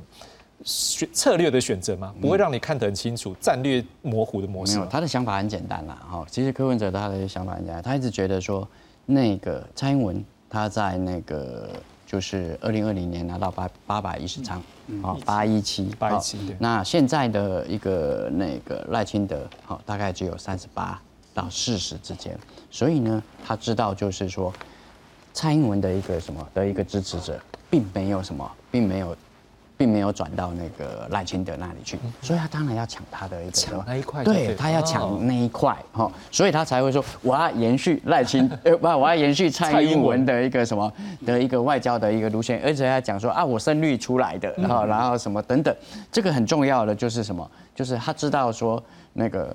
选策略的选择吗？不会让你看得很清楚，战略模糊的模式。没有，他的想法很简单啦。哈，其实柯文哲他的想法很简单，他一直觉得说，那个蔡英文他在那个。就是二零二零年拿到八八百一十张，好八一七，八一七。那现在的一个那个赖清德，好大概只有三十八到四十之间，所以呢，他知道就是说，蔡英文的一个什么的一个支持者，并没有什么，并没有。并没有转到那个赖清德那里去，所以他当然要抢他的一个抢那一块，对他要抢那一块哈，所以他才会说我要延续赖清 呃不，我要延续蔡英文的一个什么的一个外交的一个路线，而且他讲说啊我胜率出来的，然后然后什么等等，这个很重要的就是什么，就是他知道说那个。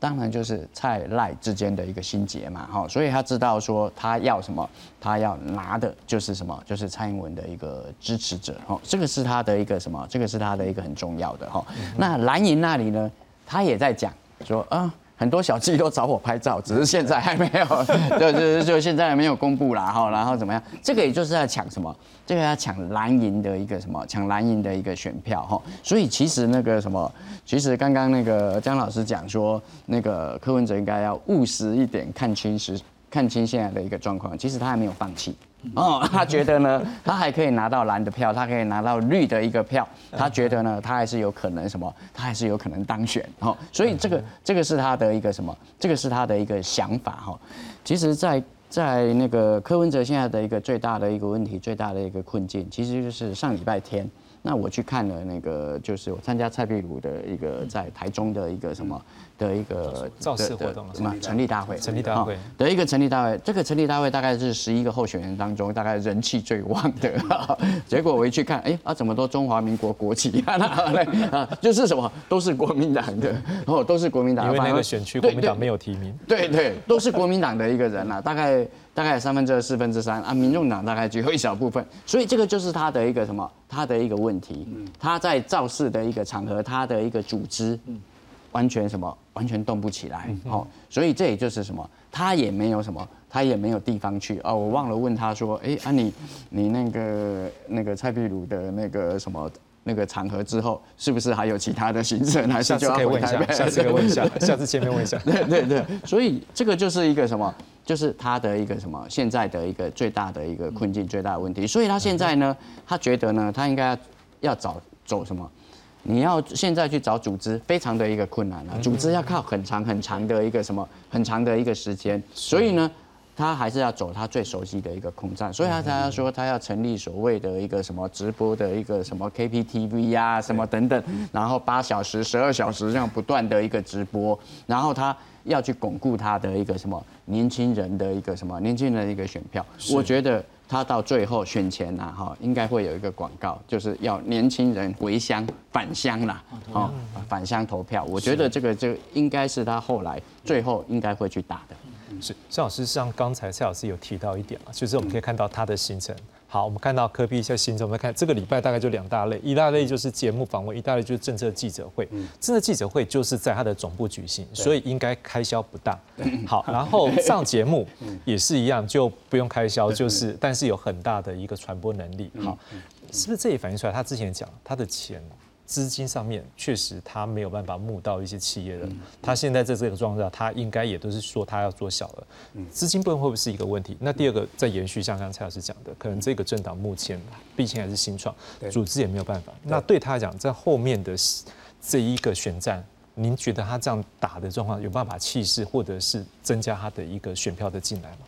当然就是蔡赖之间的一个心结嘛，哈，所以他知道说他要什么，他要拿的就是什么，就是蔡英文的一个支持者，哈，这个是他的一个什么，这个是他的一个很重要的，哈。那蓝营那里呢，他也在讲说啊。很多小记都找我拍照，只是现在还没有，就就就现在还没有公布啦哈，然后怎么样？这个也就是在抢什么？这个要抢蓝营的一个什么？抢蓝营的一个选票哈。所以其实那个什么，其实刚刚那个姜老师讲说，那个柯文哲应该要务实一点，看清实，看清现在的一个状况。其实他还没有放弃。哦，他觉得呢，他还可以拿到蓝的票，他可以拿到绿的一个票，他觉得呢，他还是有可能什么，他还是有可能当选，哦，所以这个这个是他的一个什么，这个是他的一个想法哈。其实，在在那个柯文哲现在的一个最大的一个问题，最大的一个困境，其实就是上礼拜天。那我去看了那个，就是我参加蔡壁如的一个在台中的一个什么的一个造势活动，什么成立大会，成立大会的一个成立大会。这个成立大会大概是十一个候选人当中，大概人气最旺的。结果我一去看，哎啊，怎么都中华民国国旗啊？就是什么都是国民党的，哦，都是国民党。因为那个选区国民党没有提名。对对，都是国民党的一个人啊，大概。大概三分之二、四分之三啊，民众党大概只有一小部分，所以这个就是他的一个什么，他的一个问题。他在造势的一个场合，他的一个组织，完全什么，完全动不起来。哦，所以这也就是什么，他也没有什么，他也没有地方去。哦，我忘了问他说，哎啊，你你那个那个蔡壁如的那个什么。那个场合之后，是不是还有其他的行程？下次可以问一下，下次可以问一下，下次见面问一下。对对对，所以这个就是一个什么？就是他的一个什么？现在的一个最大的一个困境，最大的问题。所以他现在呢，他觉得呢，他应该要要找走什么？你要现在去找组织，非常的一个困难啊！组织要靠很长很长的一个什么？很长的一个时间。所以呢？他还是要走他最熟悉的一个空战，所以他才要说他要成立所谓的一个什么直播的一个什么 KPTV 呀，什么等等，然后八小时、十二小时这样不断的一个直播，然后他要去巩固他的一个什么年轻人的一个什么年轻人的一个选票。我觉得他到最后选前呐，哈，应该会有一个广告，就是要年轻人回乡返乡啦，哦，返乡投票。我觉得这个就应该是他后来最后应该会去打的。是，郑老师像刚才蔡老师有提到一点嘛，就是我们可以看到他的行程。好，我们看到科比一下行程，我们看这个礼拜大概就两大类，一大类就是节目访问，一大类就是政策记者会。政策记者会就是在他的总部举行，所以应该开销不大。好，然后 上节目也是一样，就不用开销，就是但是有很大的一个传播能力。好，是不是这也反映出来他之前讲他的钱？资金上面确实他没有办法募到一些企业的，他现在在这个状态下，他应该也都是说他要做小了，资金部分会不会是一个问题？那第二个再延续，像刚才蔡老师讲的，可能这个政党目前毕竟还是新创，组织也没有办法。那对他来讲，在后面的这一个选战，您觉得他这样打的状况有办法气势，或者是增加他的一个选票的进来吗？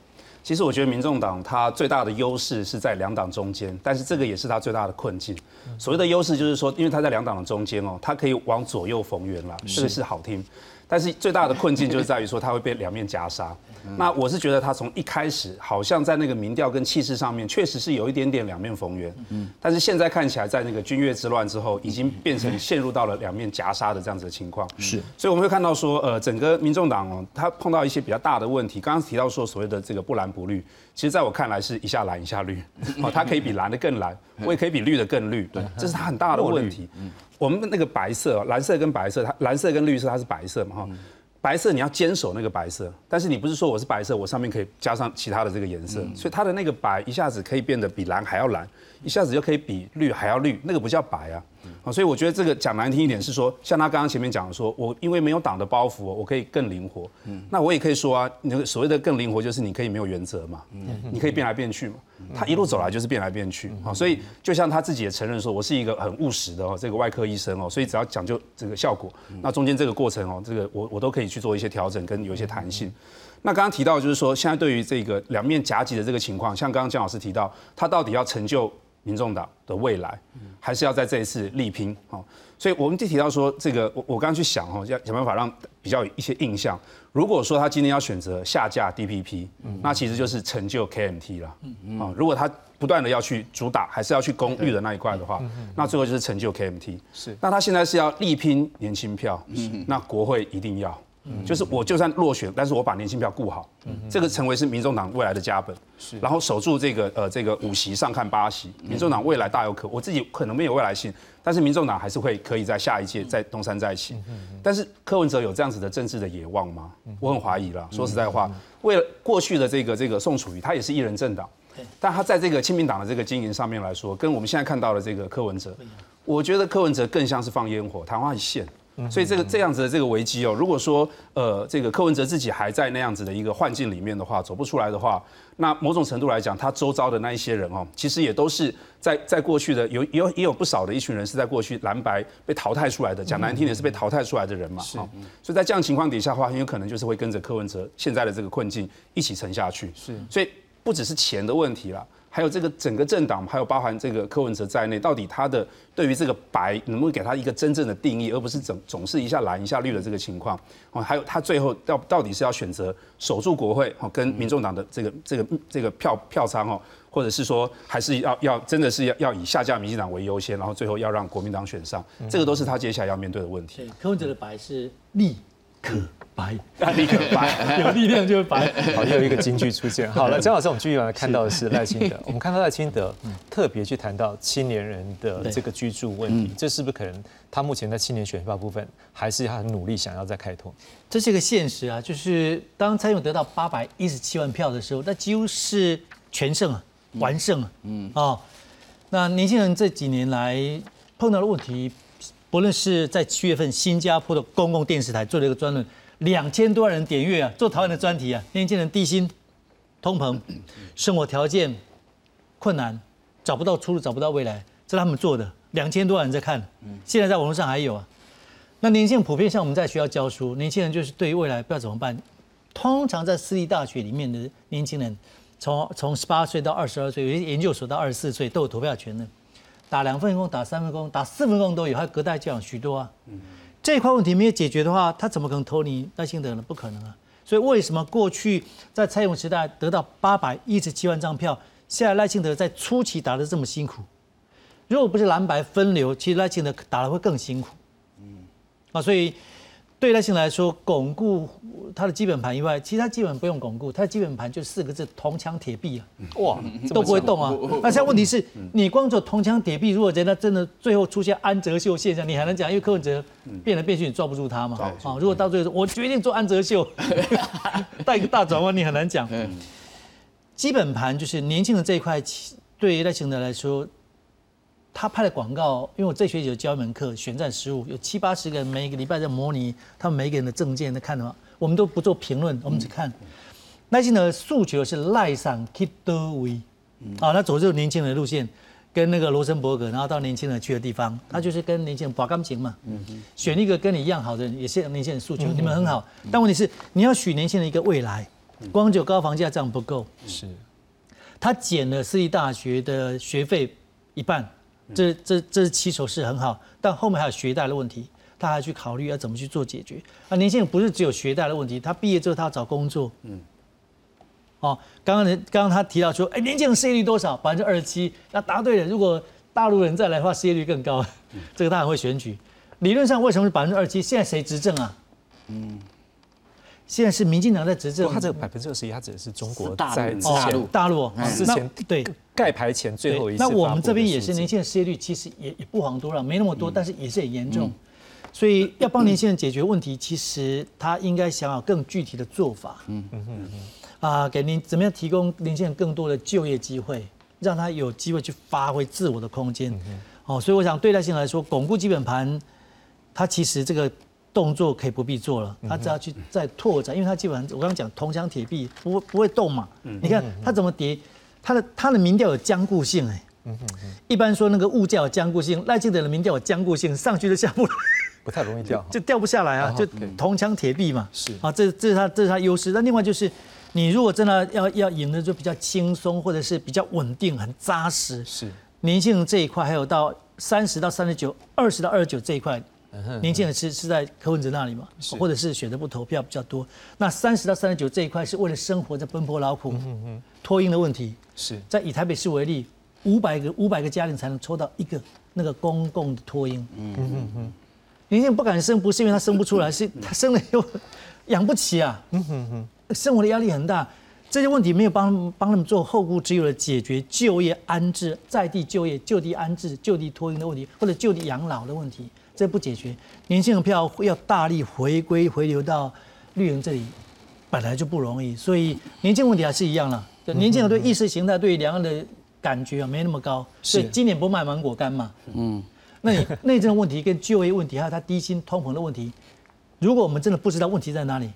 其实我觉得民众党它最大的优势是在两党中间，但是这个也是它最大的困境。所谓的优势就是说，因为它在两党的中间哦，它可以往左右逢源啦，这个是好听。但是最大的困境就是在于说，它会被两面夹杀。那我是觉得他从一开始好像在那个民调跟气势上面，确实是有一点点两面逢源。嗯，但是现在看起来，在那个军乐之乱之后，已经变成陷入到了两面夹杀的这样子的情况。是，所以我们会看到说，呃，整个民众党哦，他碰到一些比较大的问题。刚刚提到说，所谓的这个不蓝不绿，其实在我看来是一下蓝一下绿。哦，它可以比蓝的更蓝，我也可以比绿的更绿。对，这是它很大的问题。我们那个白色，蓝色跟白色，它蓝色跟绿色它是白色嘛哈。白色你要坚守那个白色，但是你不是说我是白色，我上面可以加上其他的这个颜色，所以它的那个白一下子可以变得比蓝还要蓝，一下子就可以比绿还要绿，那个不叫白啊。啊，所以我觉得这个讲难听一点是说，像他刚刚前面讲的说，我因为没有党的包袱，我可以更灵活。嗯，那我也可以说啊，那个所谓的更灵活，就是你可以没有原则嘛，嗯你可以变来变去嘛。他一路走来就是变来变去。啊，所以就像他自己也承认说，我是一个很务实的哦，这个外科医生哦，所以只要讲究这个效果，那中间这个过程哦，这个我我都可以去做一些调整跟有一些弹性。那刚刚提到就是说，现在对于这个两面夹击的这个情况，像刚刚姜老师提到，他到底要成就民众党的未来，还是要在这一次力拼？哦，所以我们就提到说，这个我我刚刚去想哦，要想办法让比较有一些印象。如果说他今天要选择下架 DPP，那其实就是成就 KMT 了。啊，如果他不断的要去主打，还是要去攻绿的那一块的话，那最后就是成就 KMT。是，那他现在是要力拼年轻票，那国会一定要。就是我就算落选，但是我把年轻票顾好，这个成为是民众党未来的家本。是，然后守住这个呃这个五席上看八席，民众党未来大有可，我自己可能没有未来性，但是民众党还是会可以在下一届在东山再起。但是柯文哲有这样子的政治的野望吗？我很怀疑了。说实在话，为了过去的这个这个宋楚瑜，他也是一人政党，但他在这个亲民党的这个经营上面来说，跟我们现在看到的这个柯文哲，我觉得柯文哲更像是放烟火，昙花一现。所以这个这样子的这个危机哦，如果说呃这个柯文哲自己还在那样子的一个幻境里面的话，走不出来的话，那某种程度来讲，他周遭的那一些人哦，其实也都是在在过去的有有也有不少的一群人是在过去蓝白被淘汰出来的，讲难听点是被淘汰出来的人嘛。是。所以在这样情况底下的话，很有可能就是会跟着柯文哲现在的这个困境一起沉下去。是。所以不只是钱的问题了。还有这个整个政党，还有包含这个柯文哲在内，到底他的对于这个白能不能给他一个真正的定义，而不是总总是一下蓝一下绿的这个情况？哦，还有他最后到到底是要选择守住国会，哦，跟民众党的这个这个这个票票仓哦，或者是说还是要要真的是要要以下架民进党为优先，然后最后要让国民党选上，这个都是他接下来要面对的问题。柯文哲的白是立刻。白，立刻白，有力量就白。好，又有一个金句出现。好了，张老师，我们继续来看到的是赖清德。我们看到赖清德特别去谈到青年人的这个居住问题，这是不是可能他目前在青年选票部分，还是他很努力想要再开拓？这是一个现实啊，就是当蔡英文得到八百一十七万票的时候，那几乎是全胜啊，完胜啊。嗯啊，那年轻人这几年来碰到的问题，不论是在七月份新加坡的公共电视台做了一个专论。两千多万人点阅啊，做台湾的专题啊，年轻人低薪、通膨、生活条件困难，找不到出路，找不到未来，这是他们做的。两千多万人在看，现在在网络上还有啊。那年轻人普遍像我们在学校教书，年轻人就是对于未来不知道怎么办。通常在私立大学里面的年轻人，从从十八岁到二十二岁，有些研究所到二十四岁都有投票权的，打两份工、打三份工、打四份工都有，还有隔代教养许多啊。这一块问题没有解决的话，他怎么可能投你赖清德呢？不可能啊！所以为什么过去在蔡英文时代得到八百一十七万张票，现在赖清德在初期打的这么辛苦？如果不是蓝白分流，其实赖清德打的会更辛苦。嗯，啊，所以。对赖清来说，巩固他的基本盘以外，其他基本不用巩固，他的基本盘就四个字：铜墙铁壁啊！哇，都不会动啊！那现在问题是你光做铜墙铁壁，如果人家真的最后出现安哲秀现象，你还能讲？因为柯文哲变来变去，你抓不住他嘛？啊，如果到最后我决定做安哲秀，带一个大转弯，你很难讲。基本盘就是年轻人这一块，对于赖清德来说。他拍的广告，因为我这学期有教一门课，选战实务，有七八十个人每一个礼拜在模拟他们每个人的证件在看的话，我们都不做评论，我们只看。耐心的诉求是赖上 k i d o w 啊，他走这种年轻人的路线，跟那个罗森伯格，然后到年轻人去的地方，他就是跟年轻人把钢琴嘛，选一个跟你一样好的人，也是年轻人诉求，你们很好，但问题是你要许年轻人一个未来，光就高房价这样不够。是，他减了私立大学的学费一半。这这这是起手是很好，但后面还有学贷的问题，他还去考虑要怎么去做解决。啊，年轻人不是只有学贷的问题，他毕业之后他要找工作。嗯。哦，刚刚人刚刚他提到说，哎，年轻人失业率多少？百分之二十七。那答对了。如果大陆人再来的话，失业率更高。这个他很会选举。理论上为什么是百分之二十七？现在谁执政啊？嗯。现在是民进党在执政。他这个百分之二十一，他指的是中国在大陆。大陆。之前对。盖牌前最后一次。那我们这边也是年轻人失业率其实也也不遑多让，没那么多，但是也是很严重。所以要帮年轻人解决问题，其实他应该想好更具体的做法。嗯嗯嗯啊，给您怎么样提供年轻人更多的就业机会，让他有机会去发挥自我的空间。哦，所以我想对待性来说，巩固基本盘，他其实这个动作可以不必做了，他只要去再拓展，因为他基本上我刚刚讲铜墙铁壁，不会不会动嘛。你看他怎么跌，它的它的民调有僵固性哎。一般说那个物价有僵固性，赖清德的民调有僵固性，上去就下不来。不太容易掉，就掉不下来啊，就铜墙铁壁嘛。是啊，这这是他这是他优势。那另外就是，你如果真的要要赢的就比较轻松，或者是比较稳定、很扎实。是年轻人这一块，还有到三十到三十九、二十到二十九这一块，年轻人是是在柯文哲那里嘛，或者是选择不投票比较多。那三十到三十九这一块是为了生活在奔波劳苦，脱音的问题。是在以台北市为例，五百个五百个家庭才能抽到一个那个公共的脱音。嗯嗯嗯。年轻人不敢生，不是因为他生不出来，是他生了又 养不起啊。嗯哼哼，生活的压力很大，这些问题没有帮帮他们做后顾之忧的解决就业安置、在地就业、就地安置、就地托婴的问题，或者就地养老的问题，这不解决，年轻人票要大力回归回流到绿营这里，本来就不容易，所以年轻问题还是一样了。年轻人对意识形态、对两岸的感觉啊没那么高，所以今年不卖芒果干嘛？嗯。那你 内政问题跟就业问题，还有他低薪通膨的问题，如果我们真的不知道问题在哪里，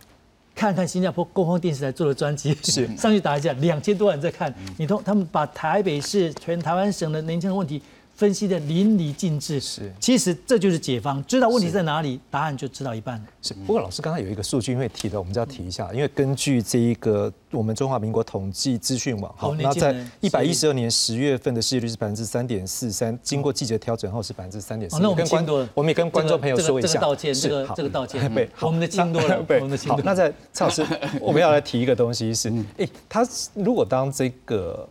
看看新加坡公共电视台做的专辑，是 上去打一下，两千多人在看，你通他们把台北市全台湾省的年轻人问题。分析的淋漓尽致，是，其实这就是解方，知道问题在哪里，答案就知道一半。了。是，不过老师刚才有一个数据，因为提的，我们就要提一下，因为根据这一个我们中华民国统计资讯网，好，那在一百一十二年十月份的失业率是百分之三点四三，经过季节调整后是百分之三点四。那我们跟我们也跟观众朋友说一下，道歉，这个这个道歉，对，我们的轻多了，对我们的轻多。那在蔡老师，我们要来提一个东西是，哎，他如果当这个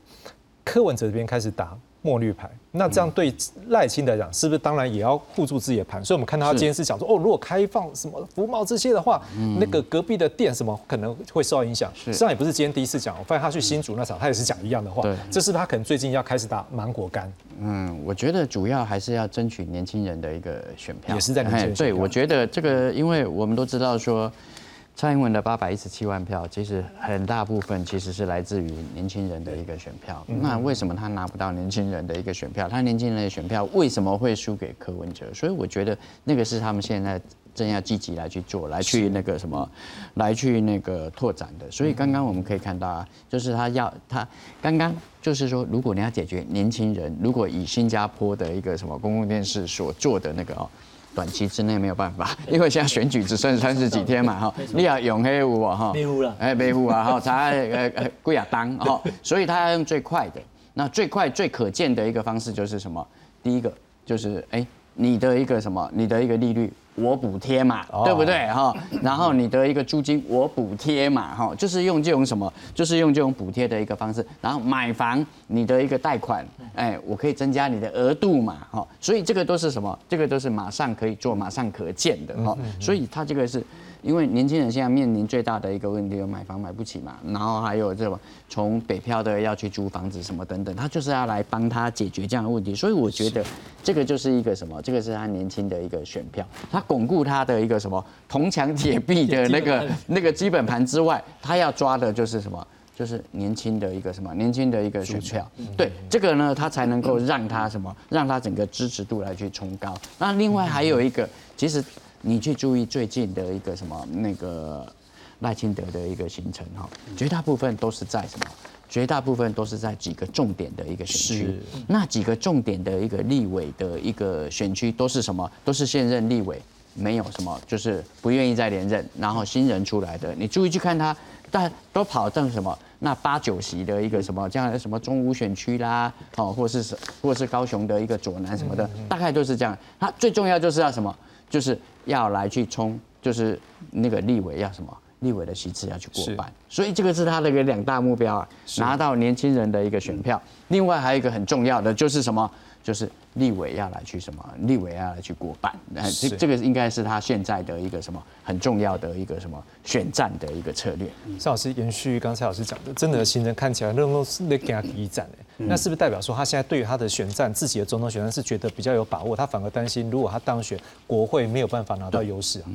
柯文哲这边开始打。墨绿牌，那这样对赖清德讲，是不是当然也要护住自己的盘？所以我们看到他今天是讲说，哦，如果开放什么服贸这些的话，那个隔壁的店什么可能会受到影响。实际上也不是今天第一次讲，我发现他去新竹那场，他也是讲一样的话。对，这是他可能最近要开始打芒果干。嗯，我觉得主要还是要争取年轻人的一个选票，也是在年轻人。对，我觉得这个，因为我们都知道说。蔡英文的八百一十七万票，其实很大部分其实是来自于年轻人的一个选票。那为什么他拿不到年轻人的一个选票？他年轻人的选票为什么会输给柯文哲？所以我觉得那个是他们现在正要积极来去做，来去那个什么，来去那个拓展的。所以刚刚我们可以看到啊，就是他要他刚刚就是说，如果你要解决年轻人，如果以新加坡的一个什么公共电视所做的那个哦。短期之内没有办法，因为现在选举只剩三十几天嘛，哈，你要永黑五啊，哈，黑了，哎，黑五啊，哈，才呃呃贵亚当，哈，所以他要用最快的，那最快最可见的一个方式就是什么？第一个就是哎，你的一个什么？你的一个利率。我补贴嘛，对不对哈？然后你的一个租金我补贴嘛，哈，就是用这种什么，就是用这种补贴的一个方式。然后买房你的一个贷款，哎，我可以增加你的额度嘛，哈。所以这个都是什么？这个都是马上可以做、马上可见的哈。所以它这个是。因为年轻人现在面临最大的一个问题，有买房买不起嘛，然后还有这种从北漂的要去租房子什么等等，他就是要来帮他解决这样的问题，所以我觉得这个就是一个什么，这个是他年轻的一个选票，他巩固他的一个什么铜墙铁壁的那个 那个基本盘之外，他要抓的就是什么，就是年轻的一个什么年轻的一个选票，对这个呢，他才能够让他什么，让他整个支持度来去冲高。那另外还有一个，其实。你去注意最近的一个什么那个赖清德的一个行程哈，绝大部分都是在什么？绝大部分都是在几个重点的一个选区。那几个重点的一个立委的一个选区都是什么？都是现任立委，没有什么就是不愿意再连任，然后新人出来的。你注意去看他，但都跑正什么？那八九席的一个什么这样的什么中五选区啦，哦，或是是或是高雄的一个左南什么的，大概都是这样。他最重要就是要什么？就是要来去冲，就是那个立委要什么，立委的席次要去过半，所以这个是他的一个两大目标啊，拿到年轻人的一个选票。另外还有一个很重要的就是什么，就是立委要来去什么？立委要来去过半，那，这是这个应该是他现在的一个什么很重要的一个什么选战的一个策略。邵老师延续刚才老师讲的，真的行程看起来任都是在给他第一站那是不是代表说他现在对于他的选战自己的总统选战是觉得比较有把握？他反而担心，如果他当选，国会没有办法拿到优势啊？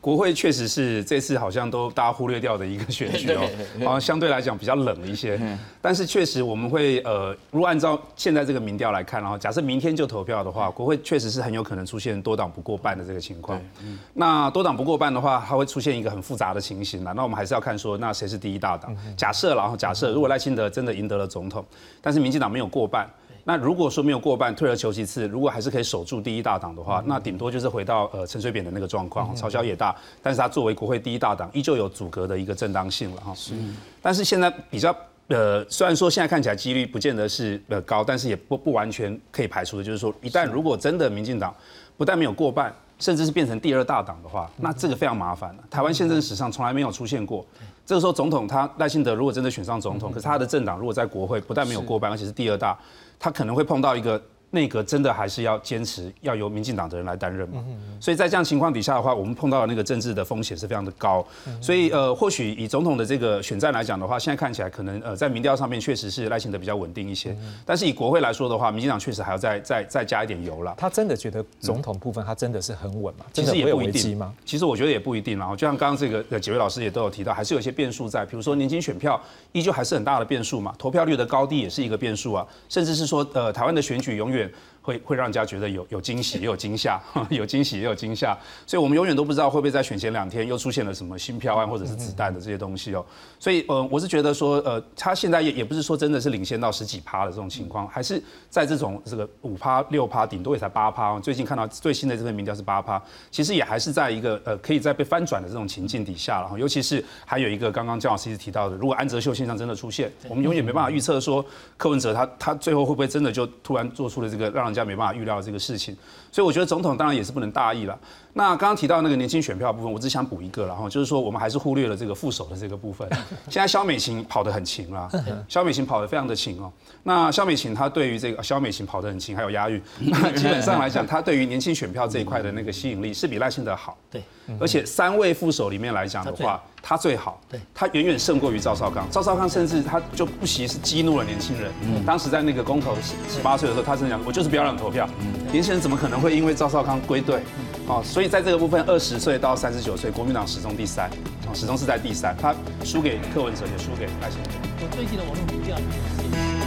国会确实是这次好像都大家忽略掉的一个选举哦，好像相对来讲比较冷一些。但是确实我们会呃，如果按照现在这个民调来看，然后假设明天就投票的话，国会确实是很有可能出现多党不过半的这个情况。那多党不过半的话，它会出现一个很复杂的情形啦。那我们还是要看说，那谁是第一大党？假设然后假设如果赖清德真的赢得了总统，但是民进党没有过半。那如果说没有过半，退而求其次，如果还是可以守住第一大党的话，那顶多就是回到呃陈水扁的那个状况，朝小也大，但是他作为国会第一大党，依旧有阻隔的一个正当性了哈。是，但是现在比较呃，虽然说现在看起来几率不见得是呃高，但是也不不完全可以排除的，就是说一旦如果真的民进党不但没有过半，甚至是变成第二大党的话，那这个非常麻烦了。台湾宪政史上从来没有出现过。这个时候，总统他赖幸德如果真的选上总统，可是他的政党如果在国会不但没有过半，而且是第二大，他可能会碰到一个内阁真的还是要坚持要由民进党的人来担任嘛。所以在这样情况底下的话，我们碰到的那个政治的风险是非常的高。所以呃，或许以总统的这个选战来讲的话，现在看起来可能呃在民调上面确实是赖清德比较稳定一些，但是以国会来说的话，民进党确实还要再再再加一点油了。他真的觉得总统部分他真的是很稳嘛？其实也不一定吗？？其实我觉得也不一定然后。就像刚刚这个呃几位老师也都有提到，还是有一些变数在，比如说年轻选票依旧还是很大的变数嘛，投票率的高低也是一个变数啊，甚至是说呃台湾的选举永远。wie 会会让人家觉得有有惊喜也有惊吓，有惊喜也有惊吓，所以我们永远都不知道会不会在选前两天又出现了什么新票案或者是子弹的这些东西哦。所以呃，我是觉得说呃，他现在也也不是说真的是领先到十几趴的这种情况，还是在这种这个五趴六趴，顶多也才八趴。最近看到最新的这份民调是八趴，其实也还是在一个呃可以在被翻转的这种情境底下了哈。尤其是还有一个刚刚姜老师一直提到的，如果安哲秀现象真的出现，我们永远没办法预测说柯文哲他他最后会不会真的就突然做出了这个让人家没办法预料这个事情。所以我觉得总统当然也是不能大意了。那刚刚提到那个年轻选票部分，我只想补一个然后，就是说我们还是忽略了这个副手的这个部分。现在肖美琴跑得很勤啦，肖美琴跑得非常的勤哦。那肖美琴她对于这个肖美琴跑得很勤，还有押韵，那基本上来讲，她对于年轻选票这一块的那个吸引力是比赖清德好。对，而且三位副手里面来讲的话，他最好，对，他远远胜过于赵少康。赵少康甚至他就不惜是激怒了年轻人。当时在那个公投十十八岁的时候，他是讲我就是不要让投票。年轻人怎么可能会因为赵少康归队？哦，所以在这个部分，二十岁到三十九岁，国民党始终第三，始终是在第三。他输给柯文哲，也输给赖清德。我最近的网络民调也是。